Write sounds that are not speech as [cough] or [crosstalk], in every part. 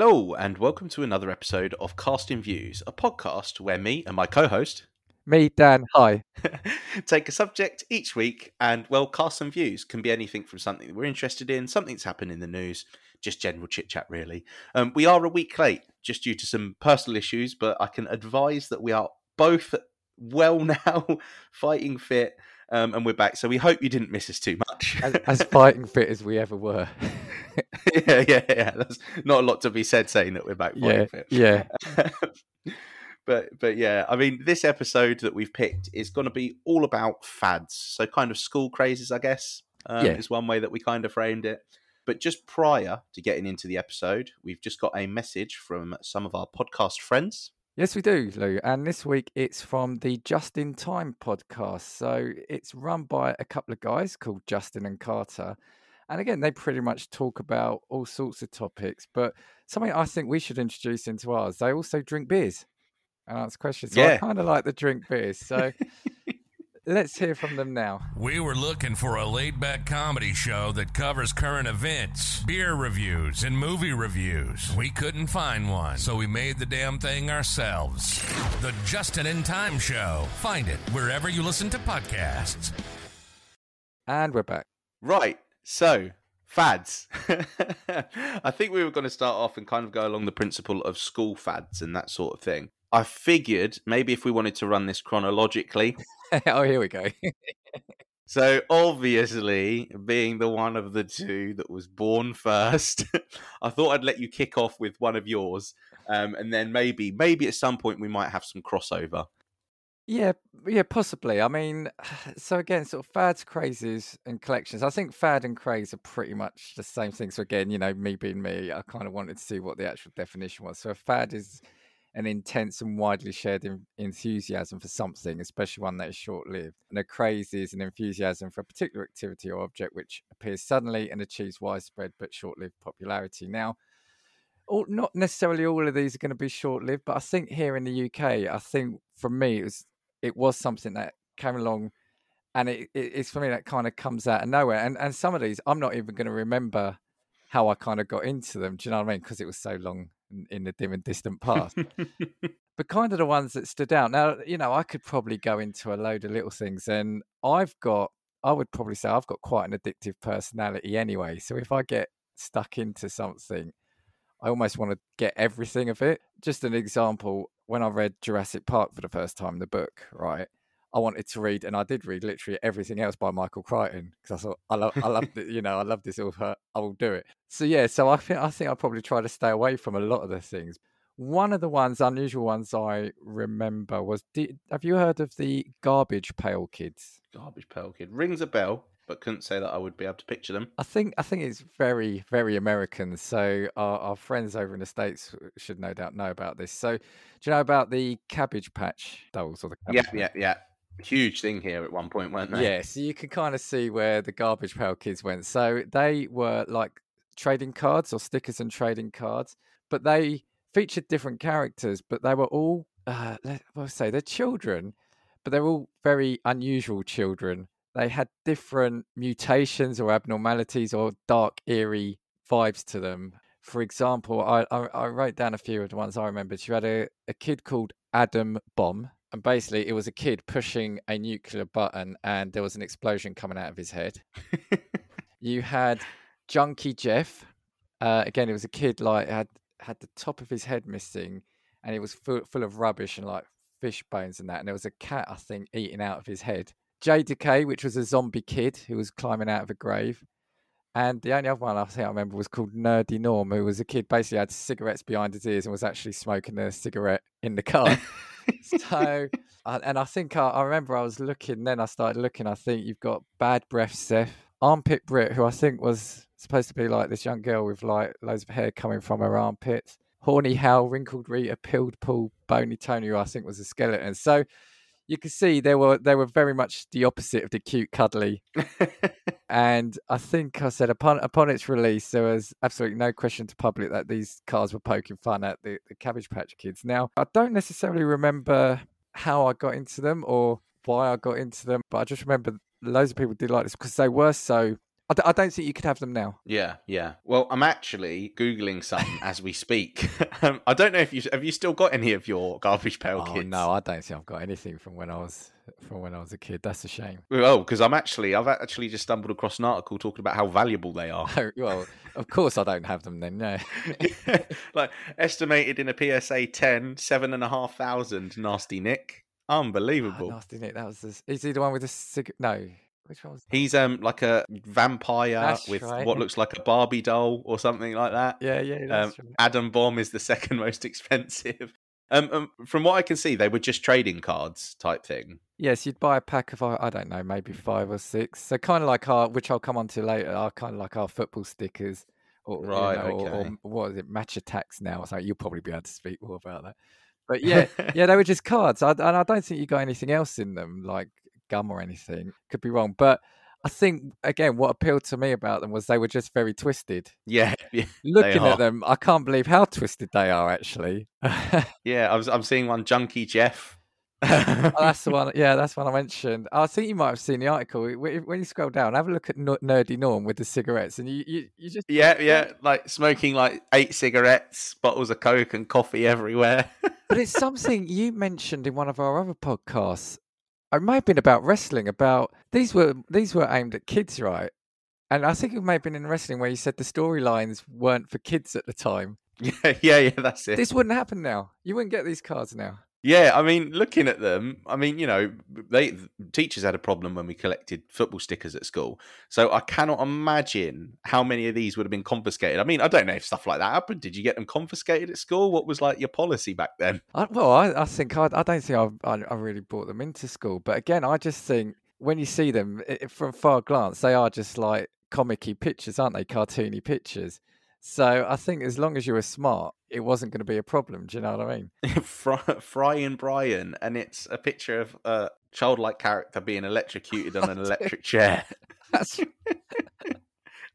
Hello, and welcome to another episode of Casting Views, a podcast where me and my co host, Me, Dan, hi. [laughs] take a subject each week and, well, cast some views. Can be anything from something that we're interested in, something that's happened in the news, just general chit chat, really. Um, we are a week late just due to some personal issues, but I can advise that we are both well [laughs] now, fighting fit, um, and we're back. So we hope you didn't miss us too much. As, [laughs] as fighting fit as we ever were. [laughs] yeah, yeah, yeah. There's not a lot to be said saying that we're back fighting yeah, fit. yeah. [laughs] but but yeah, I mean, this episode that we've picked is going to be all about fads, so kind of school crazes, I guess. Um, Yeah. is one way that we kind of framed it. But just prior to getting into the episode, we've just got a message from some of our podcast friends. Yes, we do, Lou. And this week it's from the Justin Time podcast. So it's run by a couple of guys called Justin and Carter. And again, they pretty much talk about all sorts of topics. But something I think we should introduce into ours, they also drink beers and answer questions. So I kind of like the drink beers. So [laughs] let's hear from them now. We were looking for a laid back comedy show that covers current events, beer reviews, and movie reviews. We couldn't find one, so we made the damn thing ourselves. The Justin in Time Show. Find it wherever you listen to podcasts. And we're back. Right. So, fads. [laughs] I think we were going to start off and kind of go along the principle of school fads and that sort of thing. I figured maybe if we wanted to run this chronologically, [laughs] oh, here we go. [laughs] So obviously, being the one of the two that was born first, [laughs] I thought I'd let you kick off with one of yours, um, and then maybe, maybe at some point we might have some crossover. Yeah, yeah, possibly. I mean, [sighs] so again, sort of fads, crazes, and collections. I think fad and craze are pretty much the same thing. So again, you know, me being me, I kind of wanted to see what the actual definition was. So a fad is an intense and widely shared en- enthusiasm for something, especially one that is short-lived. And a craze is an enthusiasm for a particular activity or object which appears suddenly and achieves widespread but short-lived popularity. Now, all, not necessarily all of these are going to be short-lived, but I think here in the UK, I think for me it was it was something that came along and it, it, it's for me that kind of comes out of nowhere and and some of these i'm not even going to remember how i kind of got into them do you know what i mean because it was so long in, in the dim and distant past [laughs] but kind of the ones that stood out now you know i could probably go into a load of little things and i've got i would probably say i've got quite an addictive personality anyway so if i get stuck into something I almost want to get everything of it. Just an example, when I read Jurassic Park for the first time, the book, right? I wanted to read, and I did read literally everything else by Michael Crichton because I thought I love, I love, the, you know, I love this author. I will do it. So yeah, so I think I think I probably try to stay away from a lot of the things. One of the ones, unusual ones I remember was: did, Have you heard of the Garbage Pail Kids? Garbage Pail Kid rings a bell, but couldn't say that I would be able to picture them. I think I think it's very very American. So our, our friends over in the states should no doubt know about this. So do you know about the Cabbage Patch dolls or the Yeah, Cabbage yeah, yeah. Huge thing here at one point, weren't they? Yeah, so you can kind of see where the Garbage Pail Kids went. So they were like trading cards or stickers and trading cards, but they featured different characters, but they were all uh, what say they're children, but they're all very unusual children. They had different mutations or abnormalities or dark, eerie vibes to them. For example, I, I, I wrote down a few of the ones I remembered. You had a, a kid called Adam Bomb, and basically it was a kid pushing a nuclear button, and there was an explosion coming out of his head. [laughs] you had Junkie Jeff. Uh, again, it was a kid like had had the top of his head missing, and it was full, full of rubbish and like fish bones and that. And there was a cat, I think, eating out of his head. Jay Decay, which was a zombie kid who was climbing out of a grave. And the only other one I think I remember was called Nerdy Norm, who was a kid basically had cigarettes behind his ears and was actually smoking a cigarette in the car. [laughs] [laughs] so, uh, and I think I, I remember I was looking, then I started looking. I think you've got Bad Breath Seth, Armpit Brit, who I think was supposed to be like this young girl with like loads of hair coming from her armpits. Horny Hal, Wrinkled Rita, Peeled Paul, Bony Tony, who I think was a skeleton. So you can see they were they were very much the opposite of the cute, cuddly [laughs] and I think I said upon upon its release, there was absolutely no question to public that these cars were poking fun at the, the Cabbage Patch Kids. Now, I don't necessarily remember how I got into them or why I got into them, but I just remember loads of people did like this because they were so I, d- I don't think you could have them now. Yeah, yeah. Well, I'm actually googling some [laughs] as we speak. [laughs] um, I don't know if you have you still got any of your garbage pail Oh kids. no, I don't think I've got anything from when I was from when I was a kid. That's a shame. Oh, because I'm actually I've actually just stumbled across an article talking about how valuable they are. [laughs] Oh, well, of course I don't have them then. No. like estimated in a PSA 10, seven and a half thousand. Nasty Nick, Oh, unbelievable. nasty Nick. That was the, is he the one with the? No, which one was? He's um like a vampire That's with right. what looks like a Barbie doll or something like that. Yeah, yeah. Um, right. Adam Bomb is the [laughs] second most expensive. Um, um, from what I can see, they were just trading cards type thing. Yes, you'd buy a pack of I I don't know, maybe five or six. So kind of like our, which I'll come on to later, are kind of like our football stickers, or you Right, know, or, or what is it, Match Attax now? So you'll probably be able to speak more about that. But [laughs] yeah, yeah, they were just cards, I, and I don't think you got anything else in them, like gum or anything. Could be wrong, but I think again, what appealed to me about them was they were just very twisted. yeah, [laughs] yeah, Looking at them, I can't believe how twisted they are. Actually, oh, [laughs] yeah. I was I'm seeing one Junkie Jeff. Oh, that's the [laughs] one. Yeah, that's one I mentioned. I think you might have seen the article. When you scroll down, have a look at Nerdy Norm with the cigarettes, and you you, you just yeah, yeah, like smoking like eight cigarettes, bottles of Coke, and coffee everywhere. But it's something you mentioned in one of our other podcasts. It may have been about wrestling. About these were these were aimed at kids, right? And I think it may have been in wrestling where you said the storylines weren't for kids at the time. [laughs] yeah, yeah, yeah. That's it. This wouldn't happen now. You wouldn't get these cards now. Yeah, I mean, looking at them, I mean, you know, they teachers had a problem when we collected football stickers at school. So I cannot imagine how many of these would have been confiscated. I mean, I don't know if stuff like that happened. Did you get them confiscated at school? What was like your policy back then? I, well, I, I think I, I don't think I, I really brought them into school. But again, I just think when you see them i from far glance, they are just like comicky pictures, aren't they? Cartoony pictures. So I think as long as you were smart, it wasn't going to be a problem. Do you know what I mean? [laughs] Fryin' Brian, and it's a picture of a childlike character being electrocuted on an [laughs] electric chair. [laughs] That's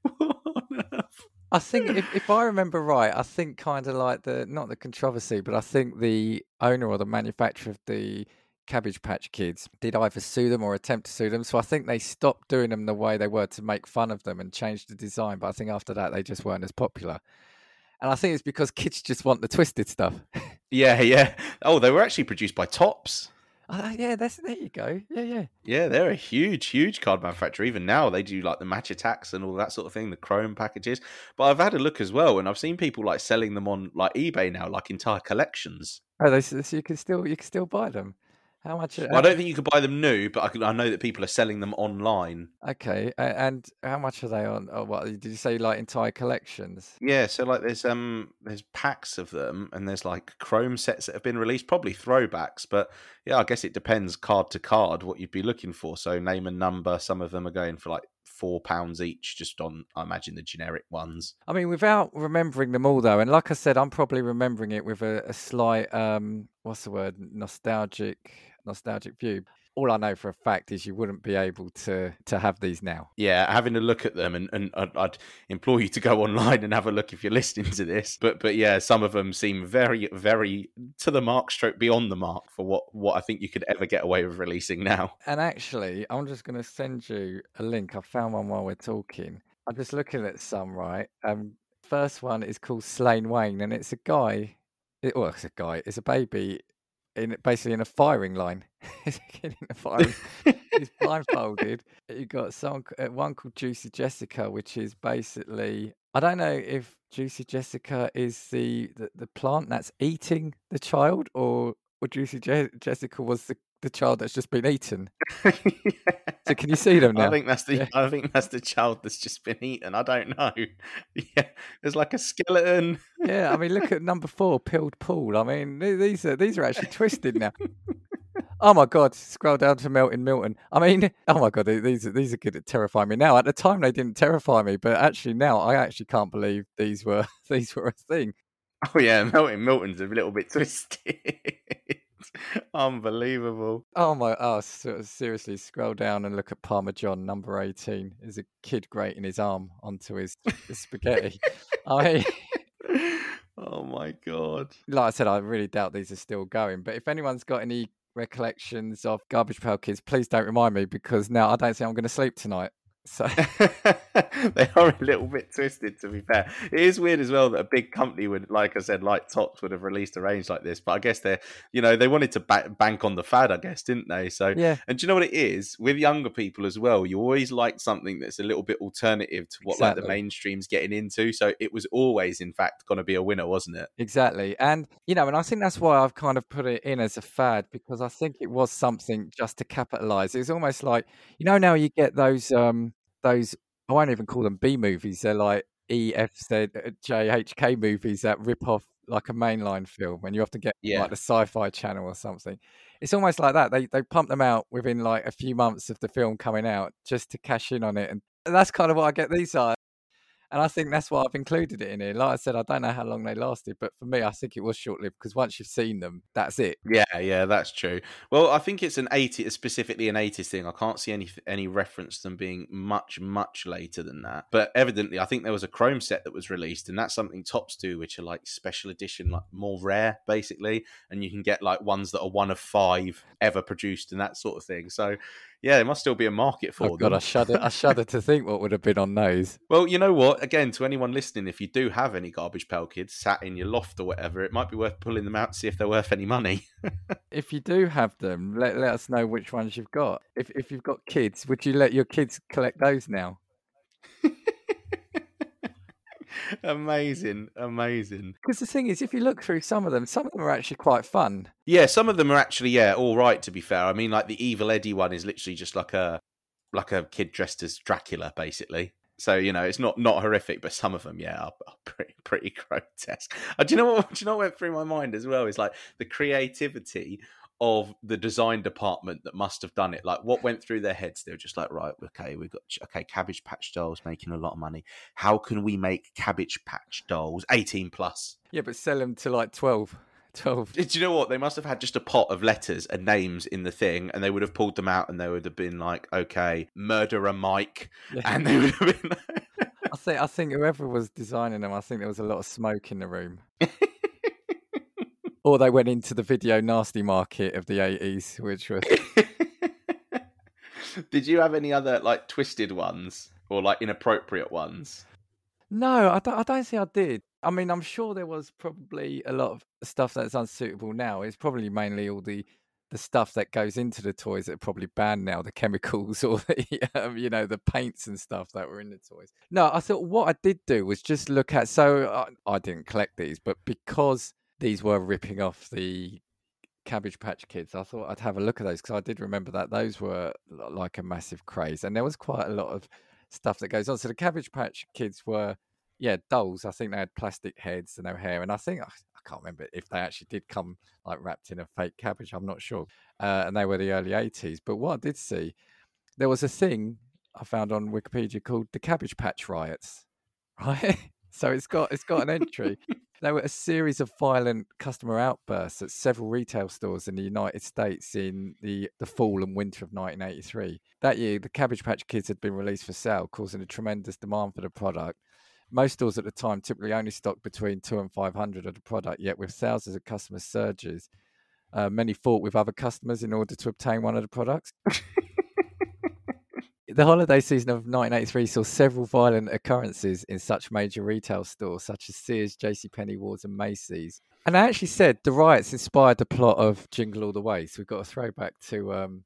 What on earth? I think if, if I remember right, I think kind of like the not the controversy, but I think the owner or the manufacturer of the Cabbage Patch Kids did either sue them or attempt to sue them. So I think they stopped doing them the way they were to make fun of them and changed the design. But I think after that they just weren't as popular. And I think it's because kids just want the twisted stuff. [laughs] Yeah, yeah. Oh, they were actually produced by Topps. Ah, yeah, that's there you go. Yeah, yeah. Yeah, they're a huge, huge card manufacturer. Even now, they do like the Match Attax and all that sort of thing, the chrome packages. But I've had a look as well, and I've seen people like selling them on like eBay now, like entire collections. Oh, they, so you can still you can still buy them. How much? Well, I don't think you could buy them new, but I, can, I know that people are selling them online. Okay, and how much are they on? Oh, what did you say? Like entire collections? Yeah, so like there's um there's packs of them, and there's like chrome sets that have been released, probably throwbacks. But yeah, I guess it depends card to card what you'd be looking for. So name and number. Some of them are going for like four pounds each, just on I imagine the generic ones. I mean, without remembering them all, though, and like I said, I'm probably remembering it with a, a slight, um, what's the word, nostalgic, nostalgic view. All I know for a fact is you wouldn't be able to to have these now. Yeah, having a look at them, and, and I'd, I'd implore you to go [laughs] online and have a look if you're listening to this. But but yeah, some of them seem very very to the mark, stroke beyond the mark for what what I think you could ever get away with releasing now. [laughs] And actually, I'm just going to send you a link. I found one while we're talking. I'm just looking at some, right? Um, first one is called Slain Wayne, and it's a guy. It, well, it's a guy. It's a baby in basically in a firing line. A in a firing. He's [laughs] blindfolded. You got some uh, one called Juicy Jessica, which is basically I don't know if Juicy Jessica is the the, the plant that's eating the child, or or Juicy Je- Jessica was the the child that's just been eaten. [laughs] So can you see them now? I think that's the Yeah. I think that's the child that's just been eaten. I don't know. [laughs] Yeah, there's like a skeleton. yeah, I mean, look at number four, peeled Paul. I mean, these are these are actually twisted now. [laughs] Oh my god! Scroll down to Melton Milton. I mean, oh my god, these are these are good at terrifying me now. At the time, they didn't terrify me, but actually now, I actually can't believe these were these were a thing. Oh yeah, Milton Milton's a little bit twisted. [laughs] Unbelievable. Oh my! Oh, se- seriously, scroll down and look at Parma John, number eighteen. Is a kid grating his arm onto his, his spaghetti. I [laughs] Oh my god. like I said, I really doubt these are still going. But if anyone's got any recollections of Garbage Pail Kids, please don't remind me because now I don't think I'm going to sleep tonight. So [laughs] they are a little bit twisted, to be fair. It is weird as well that a big company would, like I said, like Topps would have released a range like this. But I guess they're, you know, they wanted to ba- bank on the fad, I guess, didn't they? So, yeah, and do you know what it is with younger people as well? You always like something that's a little bit alternative to what like the mainstream's getting into. So it was always, in fact, going to be a winner, wasn't it? exactly. And you know, and I think that's why I've kind of put it in as a fad because I think it was something just to capitalize. It's almost like you know now you get those um those I won't even call them B movies. They're like E F Z uh, J H K movies that rip off like a mainline film, and you have to get Yeah. like the Sci-Fi Channel or something. It's almost like that. They they pump them out within like a few months of the film coming out just to cash in on it, and that's kind of what I get these are. And I think that's why I've included it in here. Like I said, I don't know how long they lasted, but for me, I think it was short lived because once you've seen them, that's it. Yeah, yeah, that's true. Well, I think it's an 80 specifically an 80s thing. I can't see any any reference to them being much much later than that. But evidently, I think there was a Chrome set that was released and that's something Topps do which are like special edition like more rare basically and you can get like ones that are one of 5 ever produced and that sort of thing. So, yeah, there must still be a market oh, for Oh God, them. I shudder! I shudder to think what would have been on those. [laughs] Well, you know what? Again, to anyone listening, if you do have any garbage pail kids sat in your loft or whatever, it might be worth pulling them out to see if they're worth any money. [laughs] If you do have them, let let us know which ones you've got. If if you've got kids, would you let your kids collect those now? [laughs] amazing, amazing. Because the thing is, if you look through some of them, some of them are actually quite fun. Yeah, some of them are actually yeah, all right. To be fair, I mean, like the Evil Eddie one is literally just like a like a kid dressed as Dracula, basically. So you know, it's not not horrific, but some of them, yeah, are, are [laughs] pretty pretty [laughs] grotesque. Uh, do you know what? Do you know what went through my mind as well? Is like the creativity of the design department that must have done it. Like what went through their heads? They were just like, right, okay, we've got okay, Cabbage Patch dolls making a lot of money. How can we make Cabbage Patch dolls eighteen plus? Yeah, but sell them to like 12. 12. Do you know what? They must have had just a pot of letters and names in the thing, and they would have pulled them out, and they would have been like, "Okay, murderer Mike," Yeah. and they would have been. I think I think whoever was designing them, I think there was a lot of smoke in the room. [laughs] or they went into the video nasty market of the 80s, which was [laughs] Did you have any other like twisted ones or like inappropriate ones? No, I don't, I don't think I did. I mean, I'm sure there was probably a lot of stuff that's unsuitable now. It's probably mainly all the the stuff that goes into the toys that are probably banned now, the chemicals [laughs] or the um, you know the paints and stuff that were in the toys. No, I thought what I did do was just look at. So I, I didn't collect these, but because these were ripping off the Cabbage Patch Kids, I thought I'd have a look at those because I did remember that those were like a massive craze, and there was quite a lot of stuff that goes on. So the Cabbage Patch Kids were, yeah, dolls. I think they had plastic heads and no hair, and I think I, I can't remember if they actually did come like wrapped in a fake cabbage. I'm not sure, uh, and they were the early '80s. But what I did see, there was a thing I found on Wikipedia called the Cabbage Patch Riots, [laughs] right? so it's got it's got an entry. There were a series of violent customer outbursts at several retail stores in the United States in the, the fall and winter of 1983. That year, the Cabbage Patch Kids had been released for sale, causing a tremendous demand for the product. Most stores at the time typically only stocked between two and 500 of the product, yet with thousands of customer surges, uh, many fought with other customers in order to obtain one of the products. [laughs] The holiday season of 1983 saw several violent occurrences in such major retail stores such as Sears, JCPenney, Wards, and Macy's. And I actually said the riots inspired the plot of Jingle All the Way. So we've got a throwback to um,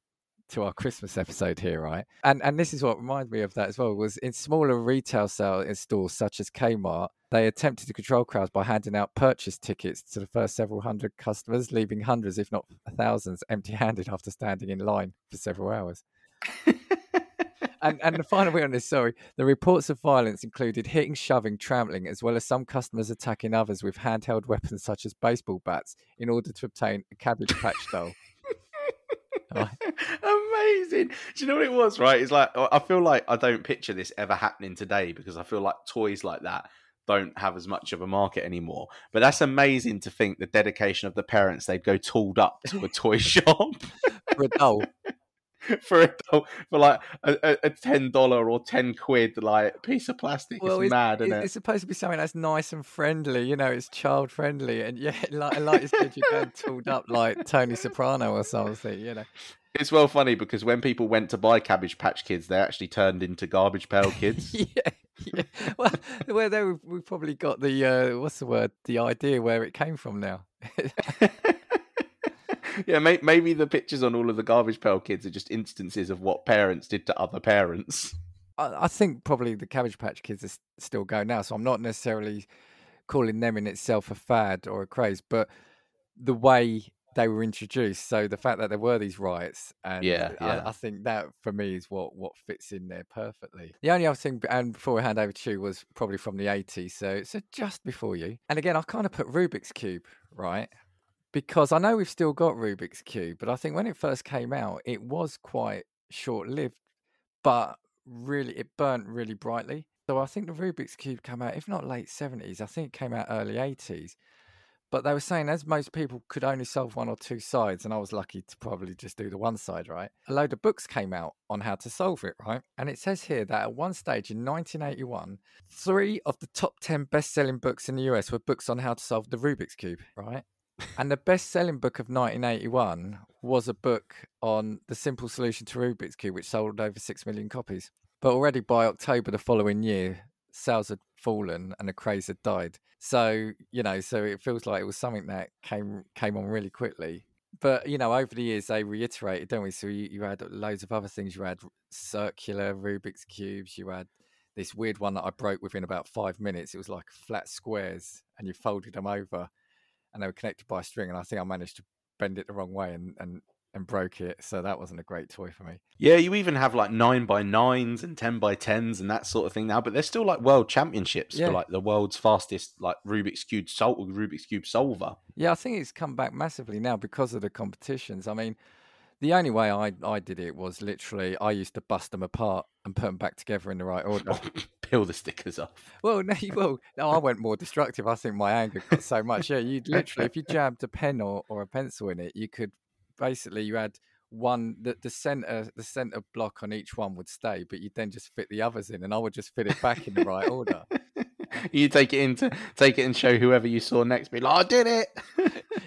to our Christmas episode here, right? And and this is what reminded me of that as well was in smaller retail sale in stores such as Kmart, they attempted to control crowds by handing out purchase tickets to the first several hundred customers, leaving hundreds, if not thousands, empty-handed after standing in line for several hours. [laughs] and and the final bit on this, sorry, the reports of violence included hitting, shoving, trampling, as well as some customers attacking others with handheld weapons such as baseball bats in order to obtain a cabbage patch doll. Right. Amazing. Do you know what it was? Right? It's like I feel like I don't picture this ever happening today because I feel like toys like that don't have as much of a market anymore. But that's amazing to think the dedication of the parents. They'd go tooled up to a toy [laughs] shop. For a doll. [laughs] for a, for like a, a ten dollar or ten quid like piece of plastic. Well, it's, it's mad, isn't it's, it? It's supposed to be something that's nice and friendly. You know, it's child friendly, and yeah, [laughs] like like you said, you're going tooled up like Tony Soprano or something. You know. It's well funny because when people went to buy Cabbage Patch Kids, they actually turned into Garbage Pail Kids. [laughs] yeah, yeah. Well, where they we probably got the uh, what's the word? The idea where it came from now. Yeah, may- maybe the pictures on all of the Garbage Pail Kids are just instances of what parents did to other parents. I, I think probably the Cabbage Patch Kids are still going now, so I'm not necessarily calling them in itself a fad or a craze, but the way they were introduced. So the fact that there were these riots, and yeah, yeah. I, I, think that for me is what what fits in there perfectly. The only other thing, and before we hand over to you, was probably from the '80s. So so just before you, and again, I kind of put Rubik's Cube right because I know we've still got Rubik's Cube, but I think when it first came out, it was quite short lived, but really it burnt really brightly. So I think the Rubik's Cube came out, if not late 70s, I think it came out early 80s. But they were saying, as most people could only solve one or two sides, and I was lucky to probably just do the one side, right? A load of books came out on how to solve it, right? And it says here that at one stage in 1981, three of the top 10 best selling books in the US were books on how to solve the Rubik's Cube, right? And the best selling book of 1981 was a book on the simple solution to Rubik's Cube, which sold over 6 million copies. But already by October the following year, sales had fallen and the craze had died. So, you know, so it feels like it was something that came came on really quickly. But, you know, over the years they reiterated, don't we? So you, you had loads of other things. You had circular Rubik's Cubes, you had this weird one that I broke within about five minutes. It was like flat squares and you folded them over and they were connected by a string. And I think I managed to bend it the wrong way and, and, and broke it. So that wasn't a great toy for me. Yeah, you even have like nine by nines and ten by tens and that sort of thing now, but there's still like world championships yeah. for like the world's fastest like Rubik's cube sol- Rubik's cube solver. Yeah, I think it's come back massively now because of the competitions. I mean, the only way I, I did it was literally I used to bust them apart and put them back together in the right order. [laughs] Peel the stickers off. Well, no, well, no, I went more destructive. I think my anger got so much. Yeah, you [laughs] literally, if you jabbed a pen or, or a pencil in it, you could basically you had one the, the center the center block on each one would stay, but you'd then just fit the others in, and I would just fit it back in the right order. [laughs] you take it in to take it and show whoever you saw next, be like, I did it.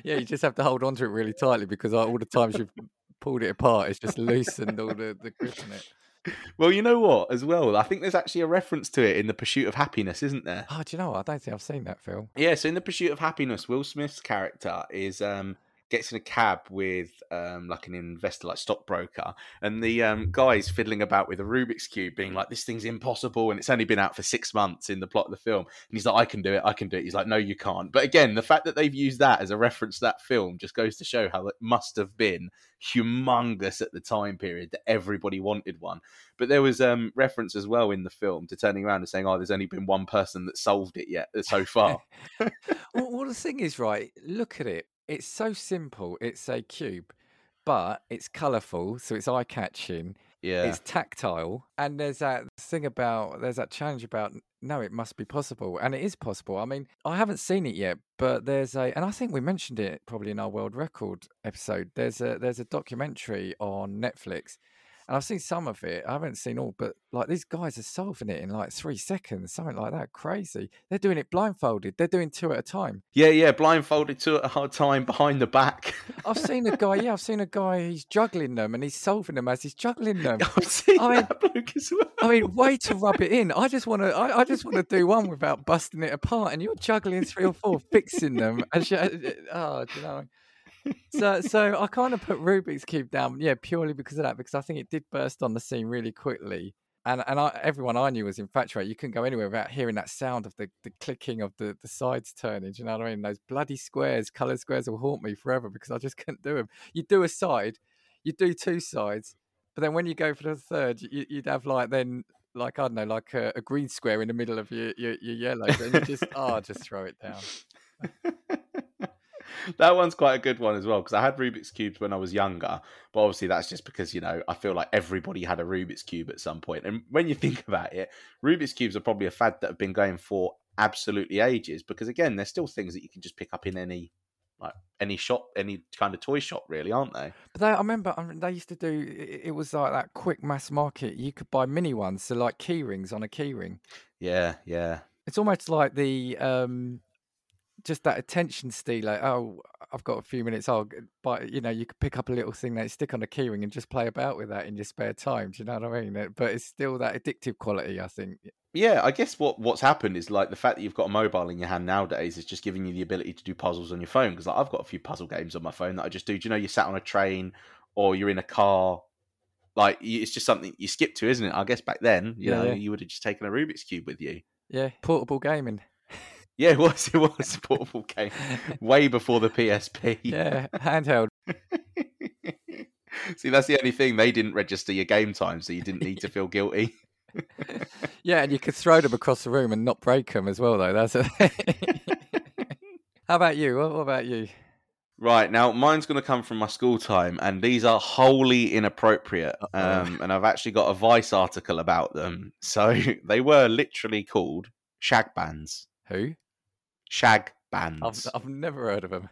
yeah, you just have to hold on to it really tightly because all the times you've pulled it apart, it's just loosened all the, the grip in it. [laughs] Well, you know what? As well, I think there's actually a reference to it in The Pursuit of Happiness, isn't there? Oh, do you know what? I don't think I've seen that film. Yeah, so in The Pursuit of Happiness, Will Smith's character is um gets in a cab with um, like an investor, like stockbroker, and the um, guy's fiddling about with a Rubik's cube, being like, "This thing's impossible," and it's only been out for six months in the plot of the film. And he's like, "I can do it, I can do it." He's like, "No, you can't." But again, the fact that they've used that as a reference to that film just goes to show how it must have been humongous at the time period that everybody wanted one. But there was um, reference as well in the film to turning around and saying, "Oh, there's only been one person that solved it yet so far." [laughs] well, well, the thing is, right? Look at it it's so simple. It's a cube, but it's colourful, so it's eye catching. Yeah. It's tactile. And there's that thing about, there's that challenge about, no, it must be possible. And it is possible. I mean, I haven't seen it yet, but there's a, and I think we mentioned it probably in our world record episode. There's a, there's a documentary on Netflix and I've seen some of it. I haven't seen all, but like these guys are solving it in like three seconds, something like that. Crazy. They're doing it blindfolded. They're doing two at a time. Yeah, yeah, blindfolded two at a time behind the back. [laughs] I've seen a guy. Yeah, I've seen a guy. He's juggling them and he's solving them as he's juggling [laughs] them. I've seen I mean, that bloke as well. I mean, way to rub it in. I just want to. I, I, just want to do one without busting it apart, and you're juggling three or four, fixing them. And she, eh, oh, do you know so so I kind of put Rubik's cube down, yeah, purely because of that, because I think it did burst on the scene really quickly, and and I, everyone I knew was infatuated. You couldn't go anywhere without hearing that sound of the, the clicking of the, the sides turning. you know what I mean? Those bloody squares, colored squares, will haunt me forever because I just [laughs] couldn't do them. You do a side, you do two sides, but then when you go for the third, you, would have like then like I don't know, like a, a, green square in the middle of your your, your yellow, and you just oh, just throw it down. [laughs] [laughs] that one's quite a good one as well because I had Rubik's cubes when I was younger, but obviously that's just because you know I feel like everybody had a Rubik's cube at some point. And when you [laughs] think about it, Rubik's cubes are probably a fad that have been going for absolutely ages because again, there's still things that you can just pick up in any like any shop, any kind of toy shop, really, aren't they? But they, I remember I mean, they used to do. It, it was like that quick mass market. You could buy mini ones, so like key rings on a key ring. Yeah, yeah. It's almost like the um, just that attention stealer. Oh, I've got a few minutes. I'll buy. You know, you could pick up a little thing that you stick on a keyring and just play about with that in your spare time. Do you know what I mean? But it's still that addictive quality. I think. Yeah, I guess what what's happened is like the fact that you've got a mobile in your hand nowadays is just giving you the ability to do puzzles on your phone. Because like, I've got a few puzzle games on my phone that I just do. Do you know you sat on a train or you're in a car? Like it's just something you skip to, isn't it? I guess back then, you Yeah, know, yeah. you would have just taken a Rubik's cube with you. Yeah, portable gaming. Yeah, it was. It was a portable game way before the PSP. yeah, handheld. [laughs] See, that's the only thing they didn't register your game time, so you didn't need to feel guilty. [laughs] Yeah, and you could throw them across the room and not break them as well, though. That's a... [laughs] How about you? What, what about you? Right now, mine's going to come from my school time, and these are wholly inappropriate. Um, and I've actually got a Vice article about them. So they were literally called shag bands. Who? Shag I've bands. I've never heard of them.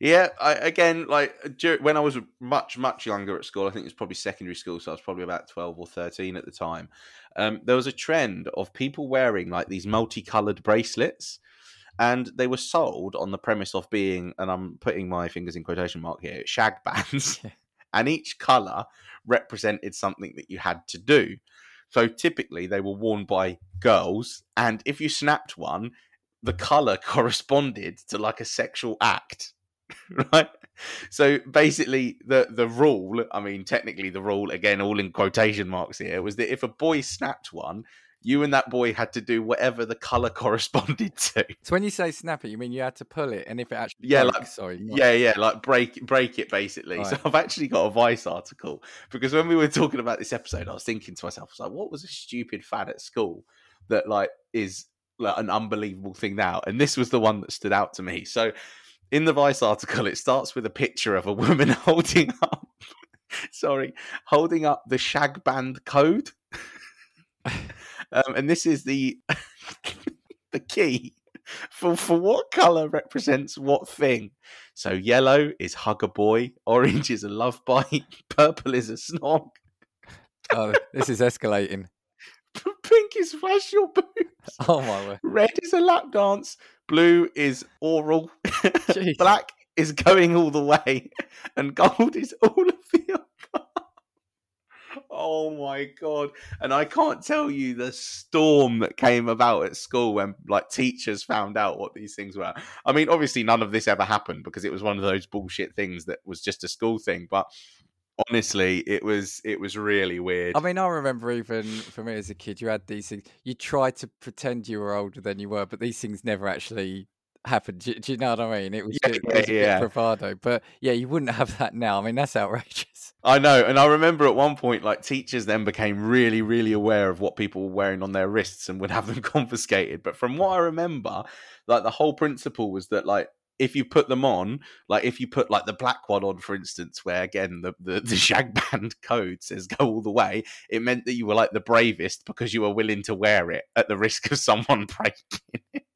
Yeah, I, again, like when I was much much younger at school, I think it was probably secondary school, so I was probably about twelve or thirteen at the time. Um, there was a trend of people wearing like these multicolored bracelets, and they were sold on the premise of being, and I'm putting my fingers in quotation mark here, shag bands, [laughs] Yeah. and each color represented something that you had to do. So typically, they were worn by girls, and if you snapped one, the color [laughs] corresponded to like a sexual act [laughs] right? So basically the the rule i mean technically the rule again all in quotation marks here was that if a boy snapped one you and that boy had to do whatever the color [laughs] corresponded to. So when you say snap it, you mean you had to pull it, and if it actually Yeah, broke, like- sorry, not- yeah yeah like break break it basically. So i've actually got a vice article because when we were talking about this episode i was thinking to myself I was like what was a stupid fad at school that like is like an unbelievable thing now and this was the one that stood out to me. So in the vice article it starts with a picture of a woman [laughs] holding up sorry holding up the shag band code. [laughs] Um, and this is the [laughs] the key. For for what color represents what thing? So yellow is hug a boy orange is a love bite purple is a snog. Oh, this is escalating. [laughs] pink is flash your boobs Oh my word! red is a lap dance blue is oral [laughs] black is going all the way and gold is all of the. Oh my god. And I can't tell you the storm that came about at school when like teachers found out what these things were. I mean, obviously none of this ever happened because it was one of those bullshit things that was just a school thing, but honestly, it was it was really weird. I mean, I remember even for me as a kid, you had these things. You tried to pretend you were older than you were, but these things never actually happened. Do, do you know what I mean? It was, Yeah, just, it was a bit yeah. bravado, but yeah, you wouldn't have [laughs] that now. I mean, that's outrageous. I know, and I remember at one point, like teachers then became really, really aware of what people were wearing on their wrists and would have them [laughs] confiscated. But from what I remember, like the whole principle was that, like, if you put them on, like if you put like the black one on, for instance, where again the, the, the shag [laughs] band code says go all the way, it meant that you were like the bravest because you were willing to wear it at the risk of [laughs] someone breaking.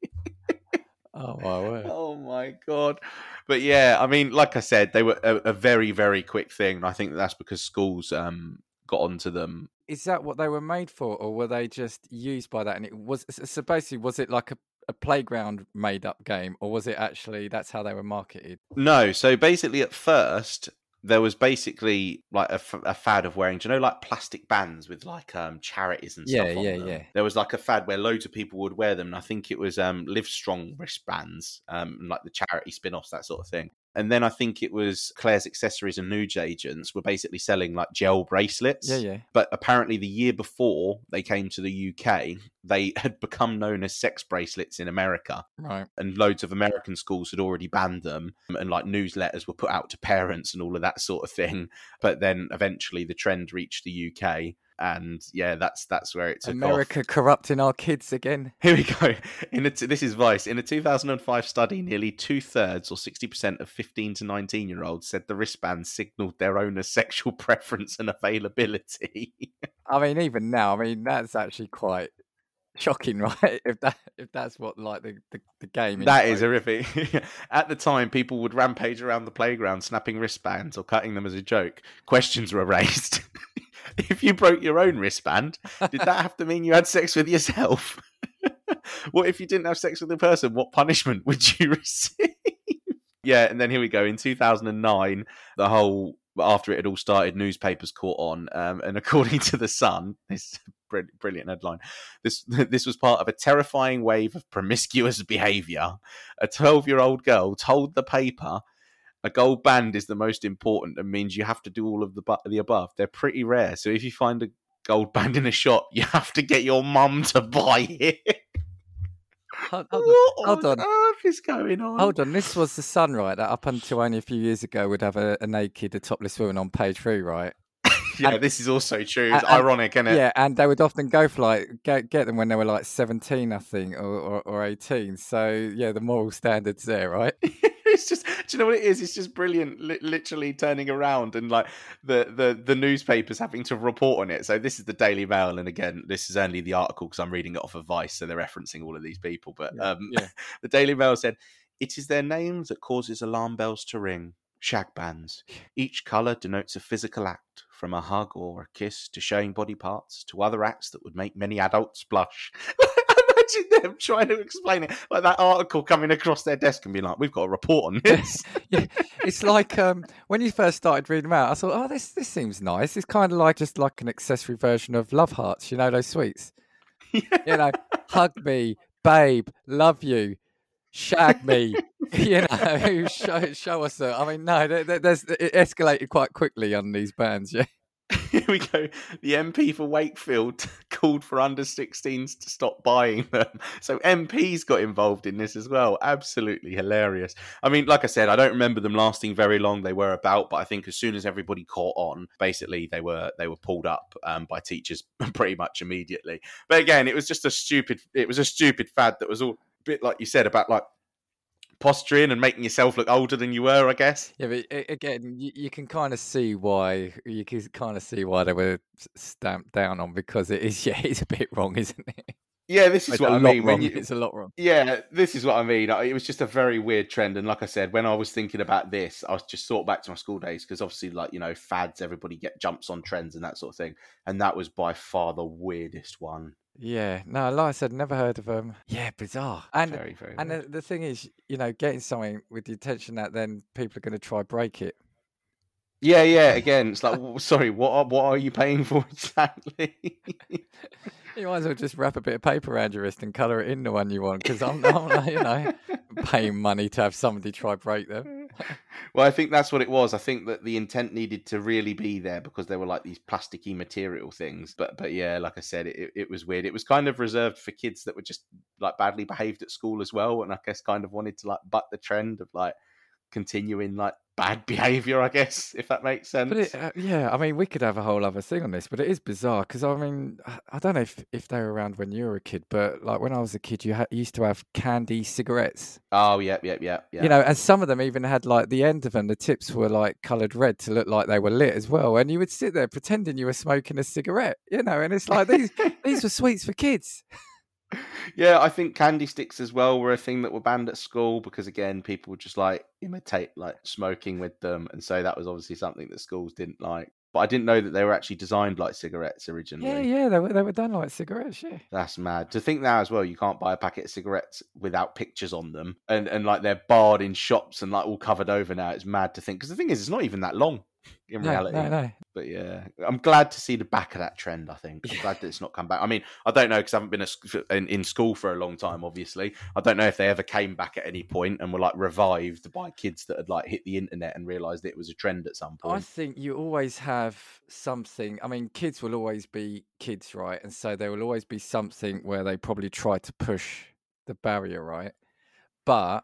Oh my word! [laughs] Oh my god! But yeah, I mean, like I said, they were a, a very, very quick thing, and I think that's because schools um got onto them. Is that what they were made for, or were they just used by that? And it was so basically, was it like a, a playground made up game, or was it actually that's how they were marketed? No, so basically, at first there was basically like a, f- a fad of wearing, do you know, like plastic bands with like um charities and Yeah, stuff. on yeah, yeah. There was like a fad where loads of people would wear them, and I think it was um Livestrong wristbands, um, and like the charity spin-offs, that sort of thing. And then I think it was Claire's Accessories and Nude Agents were basically selling like gel bracelets. Yeah, yeah. But apparently, the year before they came to the UK, they [laughs] had become known as sex bracelets in America Right. and loads of American schools had already banned them, and like newsletters were put out to parents and all of that sort of thing. But then eventually the trend reached the UK, and yeah, that's that's where it took America off. corrupting our kids again. Here we go. [laughs] In a t- this is Vice. In a 2005 study, nearly two thirds or 60% of 15 to 19 year olds said the wristbands signaled their owner's [laughs] sexual preference and availability. [laughs] I mean, even now, I mean, that's actually quite shocking, right? If that if that's what like the the, the game. Is. That is horrific. At the time, people would rampage around the playground, snapping wristbands or cutting them as a joke. Questions were raised. [laughs] if you broke your own wristband, did that have to mean you had sex with yourself? [laughs] what if you didn't have sex with the person? What punishment would you [laughs] receive? yeah, and then here we go. In 2009, the whole after it had all started, newspapers caught on, um, and according to the Sun, this brilliant headline. This this was part of a terrifying wave of promiscuous behaviour. A 12 year old girl told the paper. A gold band is the most important and means you have to do all of the the above. They're pretty rare, so if you find a gold band in a shop, [laughs] you have to get your mum to buy it. Hold, [laughs] hold on. what hold on on. earth is going on? Hold on, this was the Sun, right? That up until only a few years ago would have a, a naked, a topless woman on page three, right? [laughs] Yeah, And- this is also true. It's and- ironic, isn't it? Yeah, and they would often go for like get get them when they were like seventeen, I think, or, or, or eighteen. So yeah, the moral standards there, right? It's just do you know what it is? It's just brilliant li- literally turning around and like the, the the newspapers having to report on it. So this is the daily mail and again this is only the article because i'm reading it off of vice so they're referencing all of these people. But Yeah, um yeah. [laughs] the daily mail said it is their name that causes alarm bells to ring shag bands. Each color denotes a physical act from a hug or a kiss to showing body parts to other acts that would make many adults blush [laughs] imagine them trying to explain it like that article coming across their desk and being like we've got a report on this [laughs] yeah, it's like um, when you first started reading them out. I thought, oh, this this seems nice. It's kind of like just like an accessory version of Love Hearts. You know those sweets. [laughs] You know, hug me, babe, love you, shag me. [laughs] you know, show show us. I mean, no, there- there's it escalated quite quickly on these bands. Yeah, [laughs] Here we go. The MP for Wakefield [laughs] called for under 16s to stop buying them. So MPs got involved in this as well. Absolutely hilarious. I mean, like I said, I don't remember them lasting very long. They were about, but I think as soon as everybody caught on, basically they were they were pulled up um, by teachers [laughs] pretty much immediately. But again, it was just a stupid. It was a stupid fad that was all a bit like you said about like posturing and making yourself look older than you were. I guess. yeah, but again, you, you can kind of see why you can kind of see why they were stamped down on because it is [laughs] yeah, it's a bit wrong, isn't it? Yeah, this is It's what I mean. wrong. When you, [laughs] It's a lot wrong. Yeah, this is what I mean. It was just a very weird trend, and like I said, when I was thinking about this, I was just thought back to my school days because obviously, like you know, fads, everybody get jumps on trends and that sort of thing, and that was by far the weirdest one. Yeah, no, like I said, never heard of them. Yeah, bizarre. And very, very. and the, the thing is, you know, getting something with the intention that then people are going to try break it. yeah, yeah. Again, it's like, sorry, what are, what are you paying for [laughs] exactly? [laughs] You might as well just wrap a bit of paper around your wrist and colour it in the one you want. Because I'm, I'm, [laughs] you know, paying money to have somebody try break them. [laughs] well, I think that's what it was. I think that the intent needed to really be there because there were like these plasticky material things. But but yeah, like I said, it, it was weird. It was kind of reserved for kids that were just like badly behaved at school as well, and I guess kind of wanted to like butt the trend of like continuing like bad behavior. I guess if that makes sense. But it, uh, yeah, I mean, we could have a whole other thing on this, but it is bizarre because I mean, I- don't know if, if they were around when you were a kid, but like when I was a kid, you, had, you used to have candy cigarettes. oh yeah, yeah, yeah, yeah. You know, and some of them even had like the end of them, the tips were like coloured red to look like they were lit as well. And you would sit there pretending you were smoking a cigarette, you know, and it's like these these were sweets for kids. [laughs] Yeah, I think candy sticks as well were a thing that were banned at school because again, people would just like imitate like smoking with them, and so that was obviously something that schools didn't like. But I didn't know that they were actually designed like cigarettes originally. Yeah, yeah, they were they were done like cigarettes, yeah. That's mad. To think now as well, you can't buy a packet of cigarettes without pictures on them, and and like they're barred in shops and like all covered over now. It's mad to think because the thing is, it's not even that long in No, reality. no, no. But yeah, I'm glad to see the back of that trend. I think I'm Yeah. glad that it's not come back. I mean, I don't know because I haven't been a, in, in school for a long time. Obviously, I don't know if they ever came back at any point and were like revived by kids that had like hit the internet and realised it was a trend at some point. I think you always have something. I mean, kids will always be kids, right? And so there will always be something where they probably try to push the barrier, right? But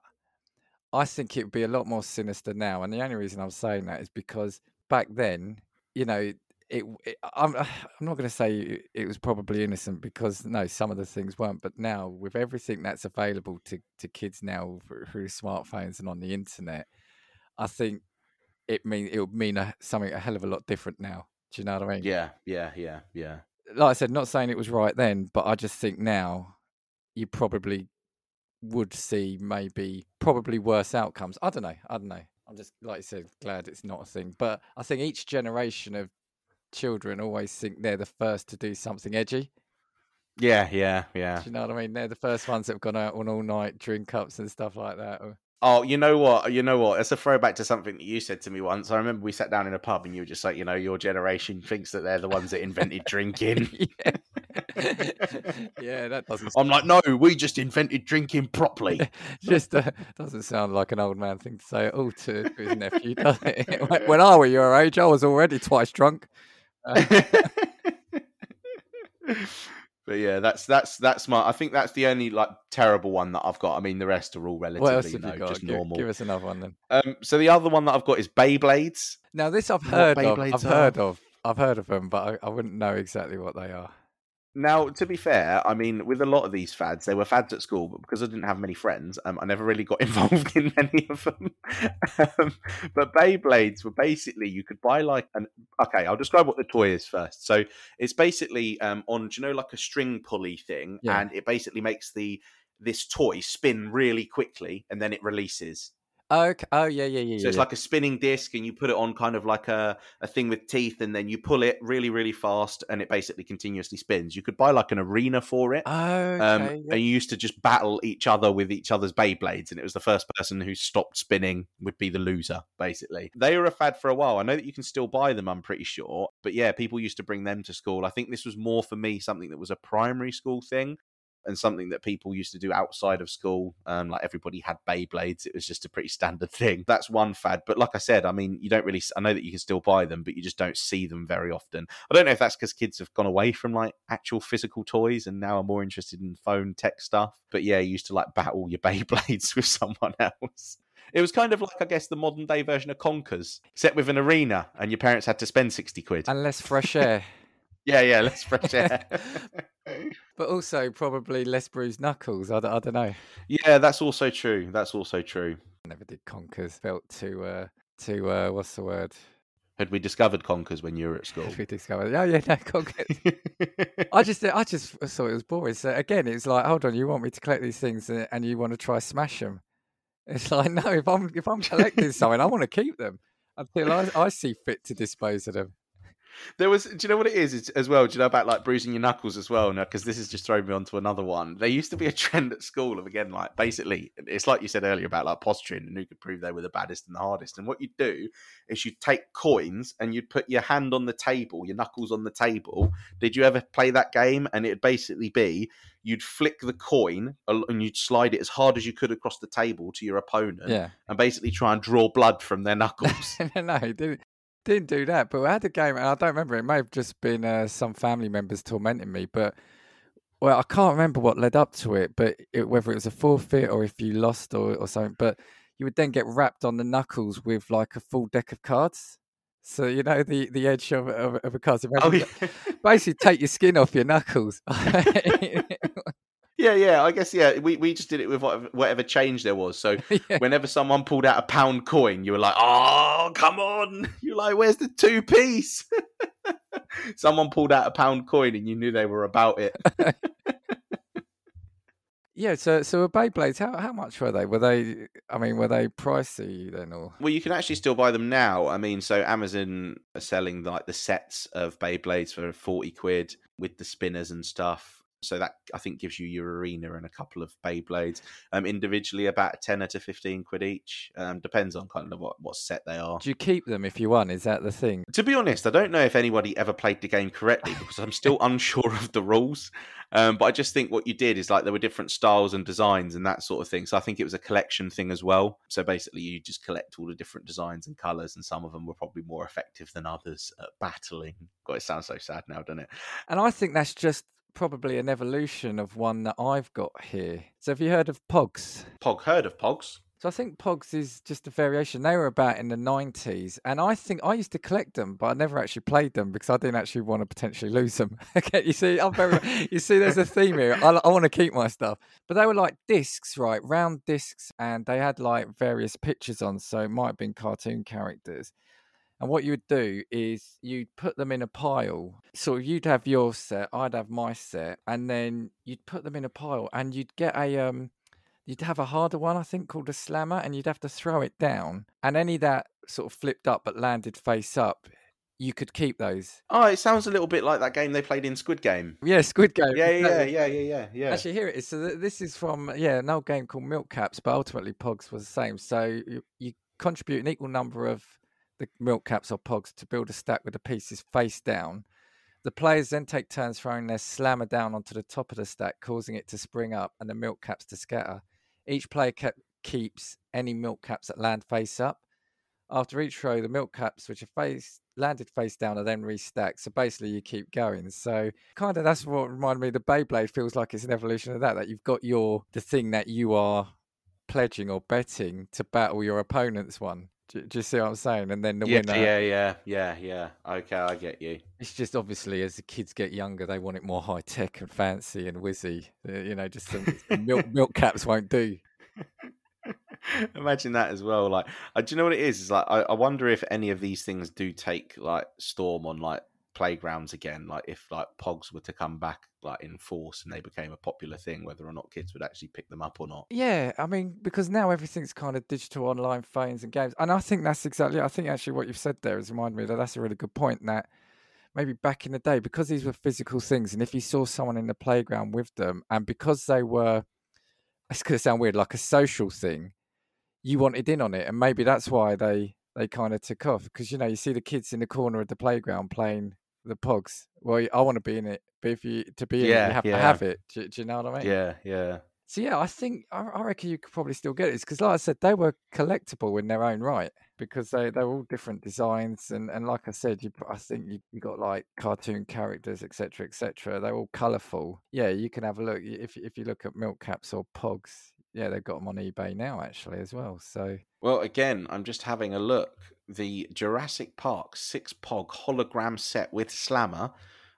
I think it would be a lot more sinister now. And the only reason I'm saying that is because back then, you know, it, it I'm [sighs] I'm not going to say it- it was probably innocent because no, some of the things weren't. But now, with everything that's available to to kids now through through smartphones and on the internet, I think it mean it would mean a, something a hell of a lot different now. Do you know what I mean? Yeah, yeah, yeah, yeah. like I said, not saying it was right then, but I just think now you probably would see maybe probably worse outcomes. I don't know. I don't know. I'm just like you said, glad it's not a thing. But I think each generation of children always think they're the first to do something edgy. Yeah, yeah, yeah. Do you know what I mean? They're the first ones that have gone out on all night drink ups and stuff like that. Oh, you know what? You know what? It's a throwback to something that you said to me once. I remember we sat down in a pub and you were just like, you know, your generation thinks that they're the ones that invented drinking. [laughs] yeah. [laughs] yeah, that doesn't. I'm like, no, we just invented drinking properly. [laughs] just uh, doesn't sound like an old man thing to say at all to his nephew, does it? [laughs] when I was your age, I was already twice drunk. Uh, but yeah, that's that's that's my. I think that's the only like terrible one that I've got. I mean, the rest are all relatively, you know, just give, normal. Give us another one then. Um, so the other one that I've got is Beyblades. Now this I've heard of. I've are. heard of. I've heard of them, but I, I wouldn't know exactly what they are. Now, to be fair, I mean, with a lot of these fads, they were fads at school, but because I didn't have many friends, um, I never really got [laughs] involved in many of them. um, but Beyblades were basically you could buy like an. Okay, I'll describe what the toy is first. So it's basically um, on, do you know, like a string pulley thing, yeah. and it basically makes the this toy spin really quickly, and then it releases. Okay. Oh yeah, yeah, yeah. So it's yeah. like a spinning disc, and you put it on kind of like a, a thing with teeth, and then you pull it really, really fast, and it basically continuously spins. You could buy like an arena for it, okay, um, yeah. and you used to just battle each other with each other's Beyblades, and it was the first person who stopped spinning would be the loser, basically. They were a fad for a while. I know that you can still buy them, I'm pretty sure, but yeah, people used to bring them to school. I think this was more for me something that was a primary school thing and something that people used to do outside of school. Um, like everybody had Beyblades; it was just a pretty standard [laughs] thing. That's one fad. But like I said, I mean, you don't really. I know that you can still buy them, but you just don't see them very often. I don't know if that's because kids have gone away from like actual physical toys and now are more interested in phone tech stuff. But yeah, you used to like battle your [laughs] Beyblades with someone else. It was kind of like, I guess, the modern day version of Conkers, set with an arena, and your parents had to spend 60 quid. And less fresh air. [laughs] yeah, yeah, less fresh air. But also probably less bruised knuckles. I, I don't know. Yeah, that's also true. That's also true. I never did conkers. Felt too, uh, too, uh, what's the word? Had we discovered conkers when you were at school? We discovered? Oh yeah, no conkers. I [laughs] just, I just thought it was boring. So again, it's like, hold on, you want me to collect these things uh, and you want to try smash them? It's [laughs] like, no, if I'm if I'm collecting something, I want to keep them until I, I see fit to dispose of them. There was, do you know what it is it's, as well? Do you know about like bruising your knuckles as well? Now, because this has just thrown me onto another one. There used to be a [laughs] trend at school of again, like basically, it's like you said earlier about like posturing and who could prove they were the baddest and the hardest. And what you'd do is you'd take coins and you'd put your hand on the table, your knuckles on the table. Did you ever play that game? And it'd basically be you'd flick the coin and you'd slide it as hard as you could across the table to your opponent, yeah. and basically try and draw blood from their knuckles. [laughs] no, didn't didn't do that, but we had a game, and I don't remember. It may have just been uh, some family members tormenting me, but well, I can't remember what led up to it, but it, whether it was a forfeit or if you lost or, or something. But you would then get rapped on the knuckles with like a full deck of cards. So you know the the edge of, of, of a card. So oh, yeah. [laughs] basically, take your skin off your knuckles. [laughs] [laughs] Yeah, yeah. I guess yeah. We, we just did it with whatever, whatever change there was. So [laughs] yeah. whenever someone pulled out a pound coin, you were like, "Oh, come on!" [laughs] You're like, "Where's the two piece?" [laughs] someone pulled out a pound coin, and you knew they were about it. yeah. So so Beyblades? How how much were they? Were they? I mean, were they pricey then, or? Well, you can actually still buy them now. I mean, so Amazon are selling like the sets of Beyblades for forty quid with the spinners and stuff so that I think gives you your arena and a couple of Beyblades. Um, individually, about ten to fifteen quid each. Um, depends on kind of what, what set they are. Do you keep them if you won? Is that the thing? To be honest, I don't know if anybody ever played the game correctly because I'm still [laughs] unsure of the rules. Um, but I just think what you did is like there were different styles and designs and that sort of thing. So I think it was a collection thing as well. So basically, you just collect all the different designs and colors, and some of them were probably more effective than others at battling. God, it sounds so sad now, doesn't it? And I think that's just probably an evolution of one that I've got here. So have you heard of Pogs? Pog, heard of Pogs? So I think Pogs is just a variation. They were about in the 90s, and I think I used to collect them, but I never actually played them because I didn't actually want to potentially lose them. [laughs] okay, you see, I'm very, you see, there's a theme here. I, I want to keep my stuff, but they were like discs, right? Round discs, and they had like various pictures on, so it might have been cartoon characters. And what you would do is you'd put them in a pile. So you'd have your set, I'd have my set, and then you'd put them in a pile and you'd get a um you'd have a harder one, I think, called a slammer, and you'd have to throw it down. And any that sort of flipped up but landed face up, you could keep those. Oh, it sounds a little bit like that game they played in Squid Game. Yeah, Squid Game. Yeah, yeah, yeah, yeah, yeah, yeah. Actually, here it is. So this is from yeah an old game called Milk Caps, but ultimately Pogs was the same. So you, you contribute an equal number of the Milk Caps or Pogs to build a stack with the pieces face down. The players then take turns throwing their slammer down onto the top of the stack, causing it to spring up and the milk caps to scatter. Each player ke- keeps any milk caps that land face up. After each throw, the milk caps which are face landed face down are then restacked. So basically, you keep going. So kind of that's what reminded me. The Beyblade feels like it's an evolution of that. That you've got your the thing that you are pledging or betting to battle your opponent's one. Do, do you see what I'm saying? And then the yeah, winner. yeah, yeah, yeah, yeah. Okay, I get you. It's just obviously as the kids get younger, they want it more high tech and fancy and whizzy. Uh, you know, just some, milk [laughs] milk caps won't do. [laughs] Imagine that as well. Like, uh, do you know what it is? Is like, I, I wonder if any of these things do take like storm on like playgrounds again. Like, if like Pogs were to come back like in force and they became a popular thing, whether or not kids would actually pick them up or not. Yeah, I mean, because now everything's kind of digital, online phones and games, and I think that's exactly. I think actually what you've said there has reminded me that that's a really good point. That maybe back in the day, because these were physical things, and if you saw someone in the playground with them, and because they were, it's going to sound weird, like a social thing, you wanted in on it, and maybe that's why they they kind of took off. Because you know, you see the kids in the corner of the playground playing the pogs. Well, I want to be in it, but if you to be in it, you have yeah. to have it. Do, do you know what I mean? Yeah, yeah. So yeah, I think I, I reckon you could probably still get it because, like I said, they were collectible in their own right because they they're all different designs and and like I said, you I think you, you got like cartoon characters, etc., etc. They're all colourful. Yeah, you can have a look if if you look at milk caps or pogs. Yeah, they've got them on eBay now actually as well. So Well, again, I'm just having a look. The Jurassic Park six pog hologram set with Slammer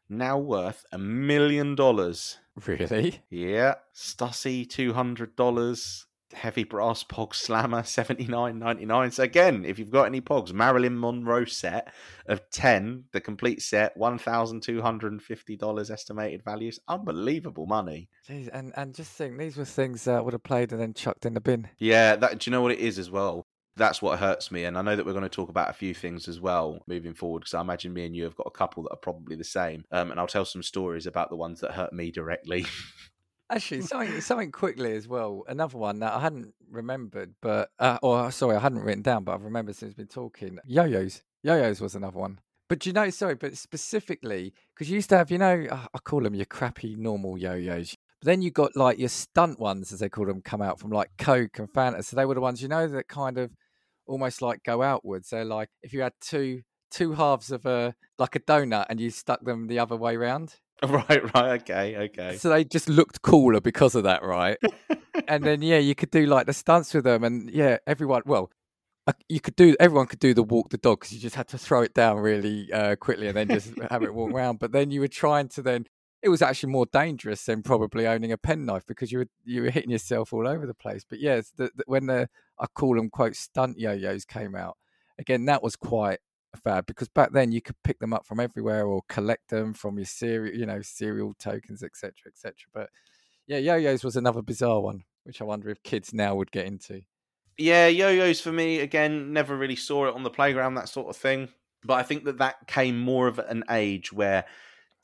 now worth a million dollars. really, Yeah, Stussy two hundred dollars. Heavy brass pog slammer seventy nine ninety nine. So again, if you've got any pogs, Marilyn Monroe set of ten, the complete set, one thousand two hundred and fifty dollars estimated values. Unbelievable money. Jeez, and and just think these were things that would have played and then chucked in the bin. Yeah, that do you know what it is as well? That's what hurts me, and I know that we're going to talk about a few things as well moving forward. Because I imagine me and you have got a couple that are probably the same, um, and I'll tell some stories about the ones that hurt me directly. [laughs] Actually, something something quickly as well. Another one that I hadn't remembered, but uh, or sorry, I hadn't written down, but I've remembered since we've been talking. Yo-yos, yo-yos was another one. But you know, sorry, but specifically because you used to have, you know, uh, I call them your crappy normal yo-yos. But then you got like your stunt ones, as they call them, come out from like Coke and Fanta. So they were the ones, you know, that kind of almost like go outwards. They're like if you had two two halves of a like a donut and you stuck them the other way round. [laughs] right, right, okay, okay. So they just looked cooler because of that, right? and [laughs] then yeah, you could do like the stunts with them, and yeah, everyone. Well, uh, you could do. Everyone could do the walk the dog because you just had to throw it down really uh, quickly and then just have it walk around. But then you were trying to then. It was actually more dangerous than probably owning a penknife because you were you were hitting yourself all over the place. But yes, the, the, when the I call them quote stunt yo-yos came out again, that was quite a fad because back then you could pick them up from everywhere or collect them from your cereal, you know, cereal tokens, etc., etc. But yeah, yo-yos was another bizarre one, which I wonder if kids now would get into. Yeah, yo-yos for me again. Never really saw it on the playground, that sort of thing. But I think that that came more of an age where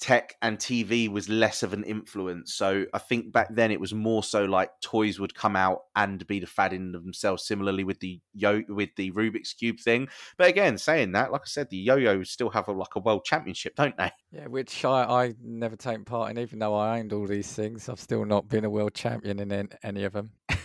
tech and TV was less of an influence. So I think back then it was more so like toys would come out and be the fad in themselves. Similarly with the yo with the Rubik's cube thing. But again, saying that, like I said, the yo-yos still have a, like a world championship, don't they? Yeah, which I, I never take part in, even though I owned all these things. I've still not been a world champion in an- any of them. [laughs]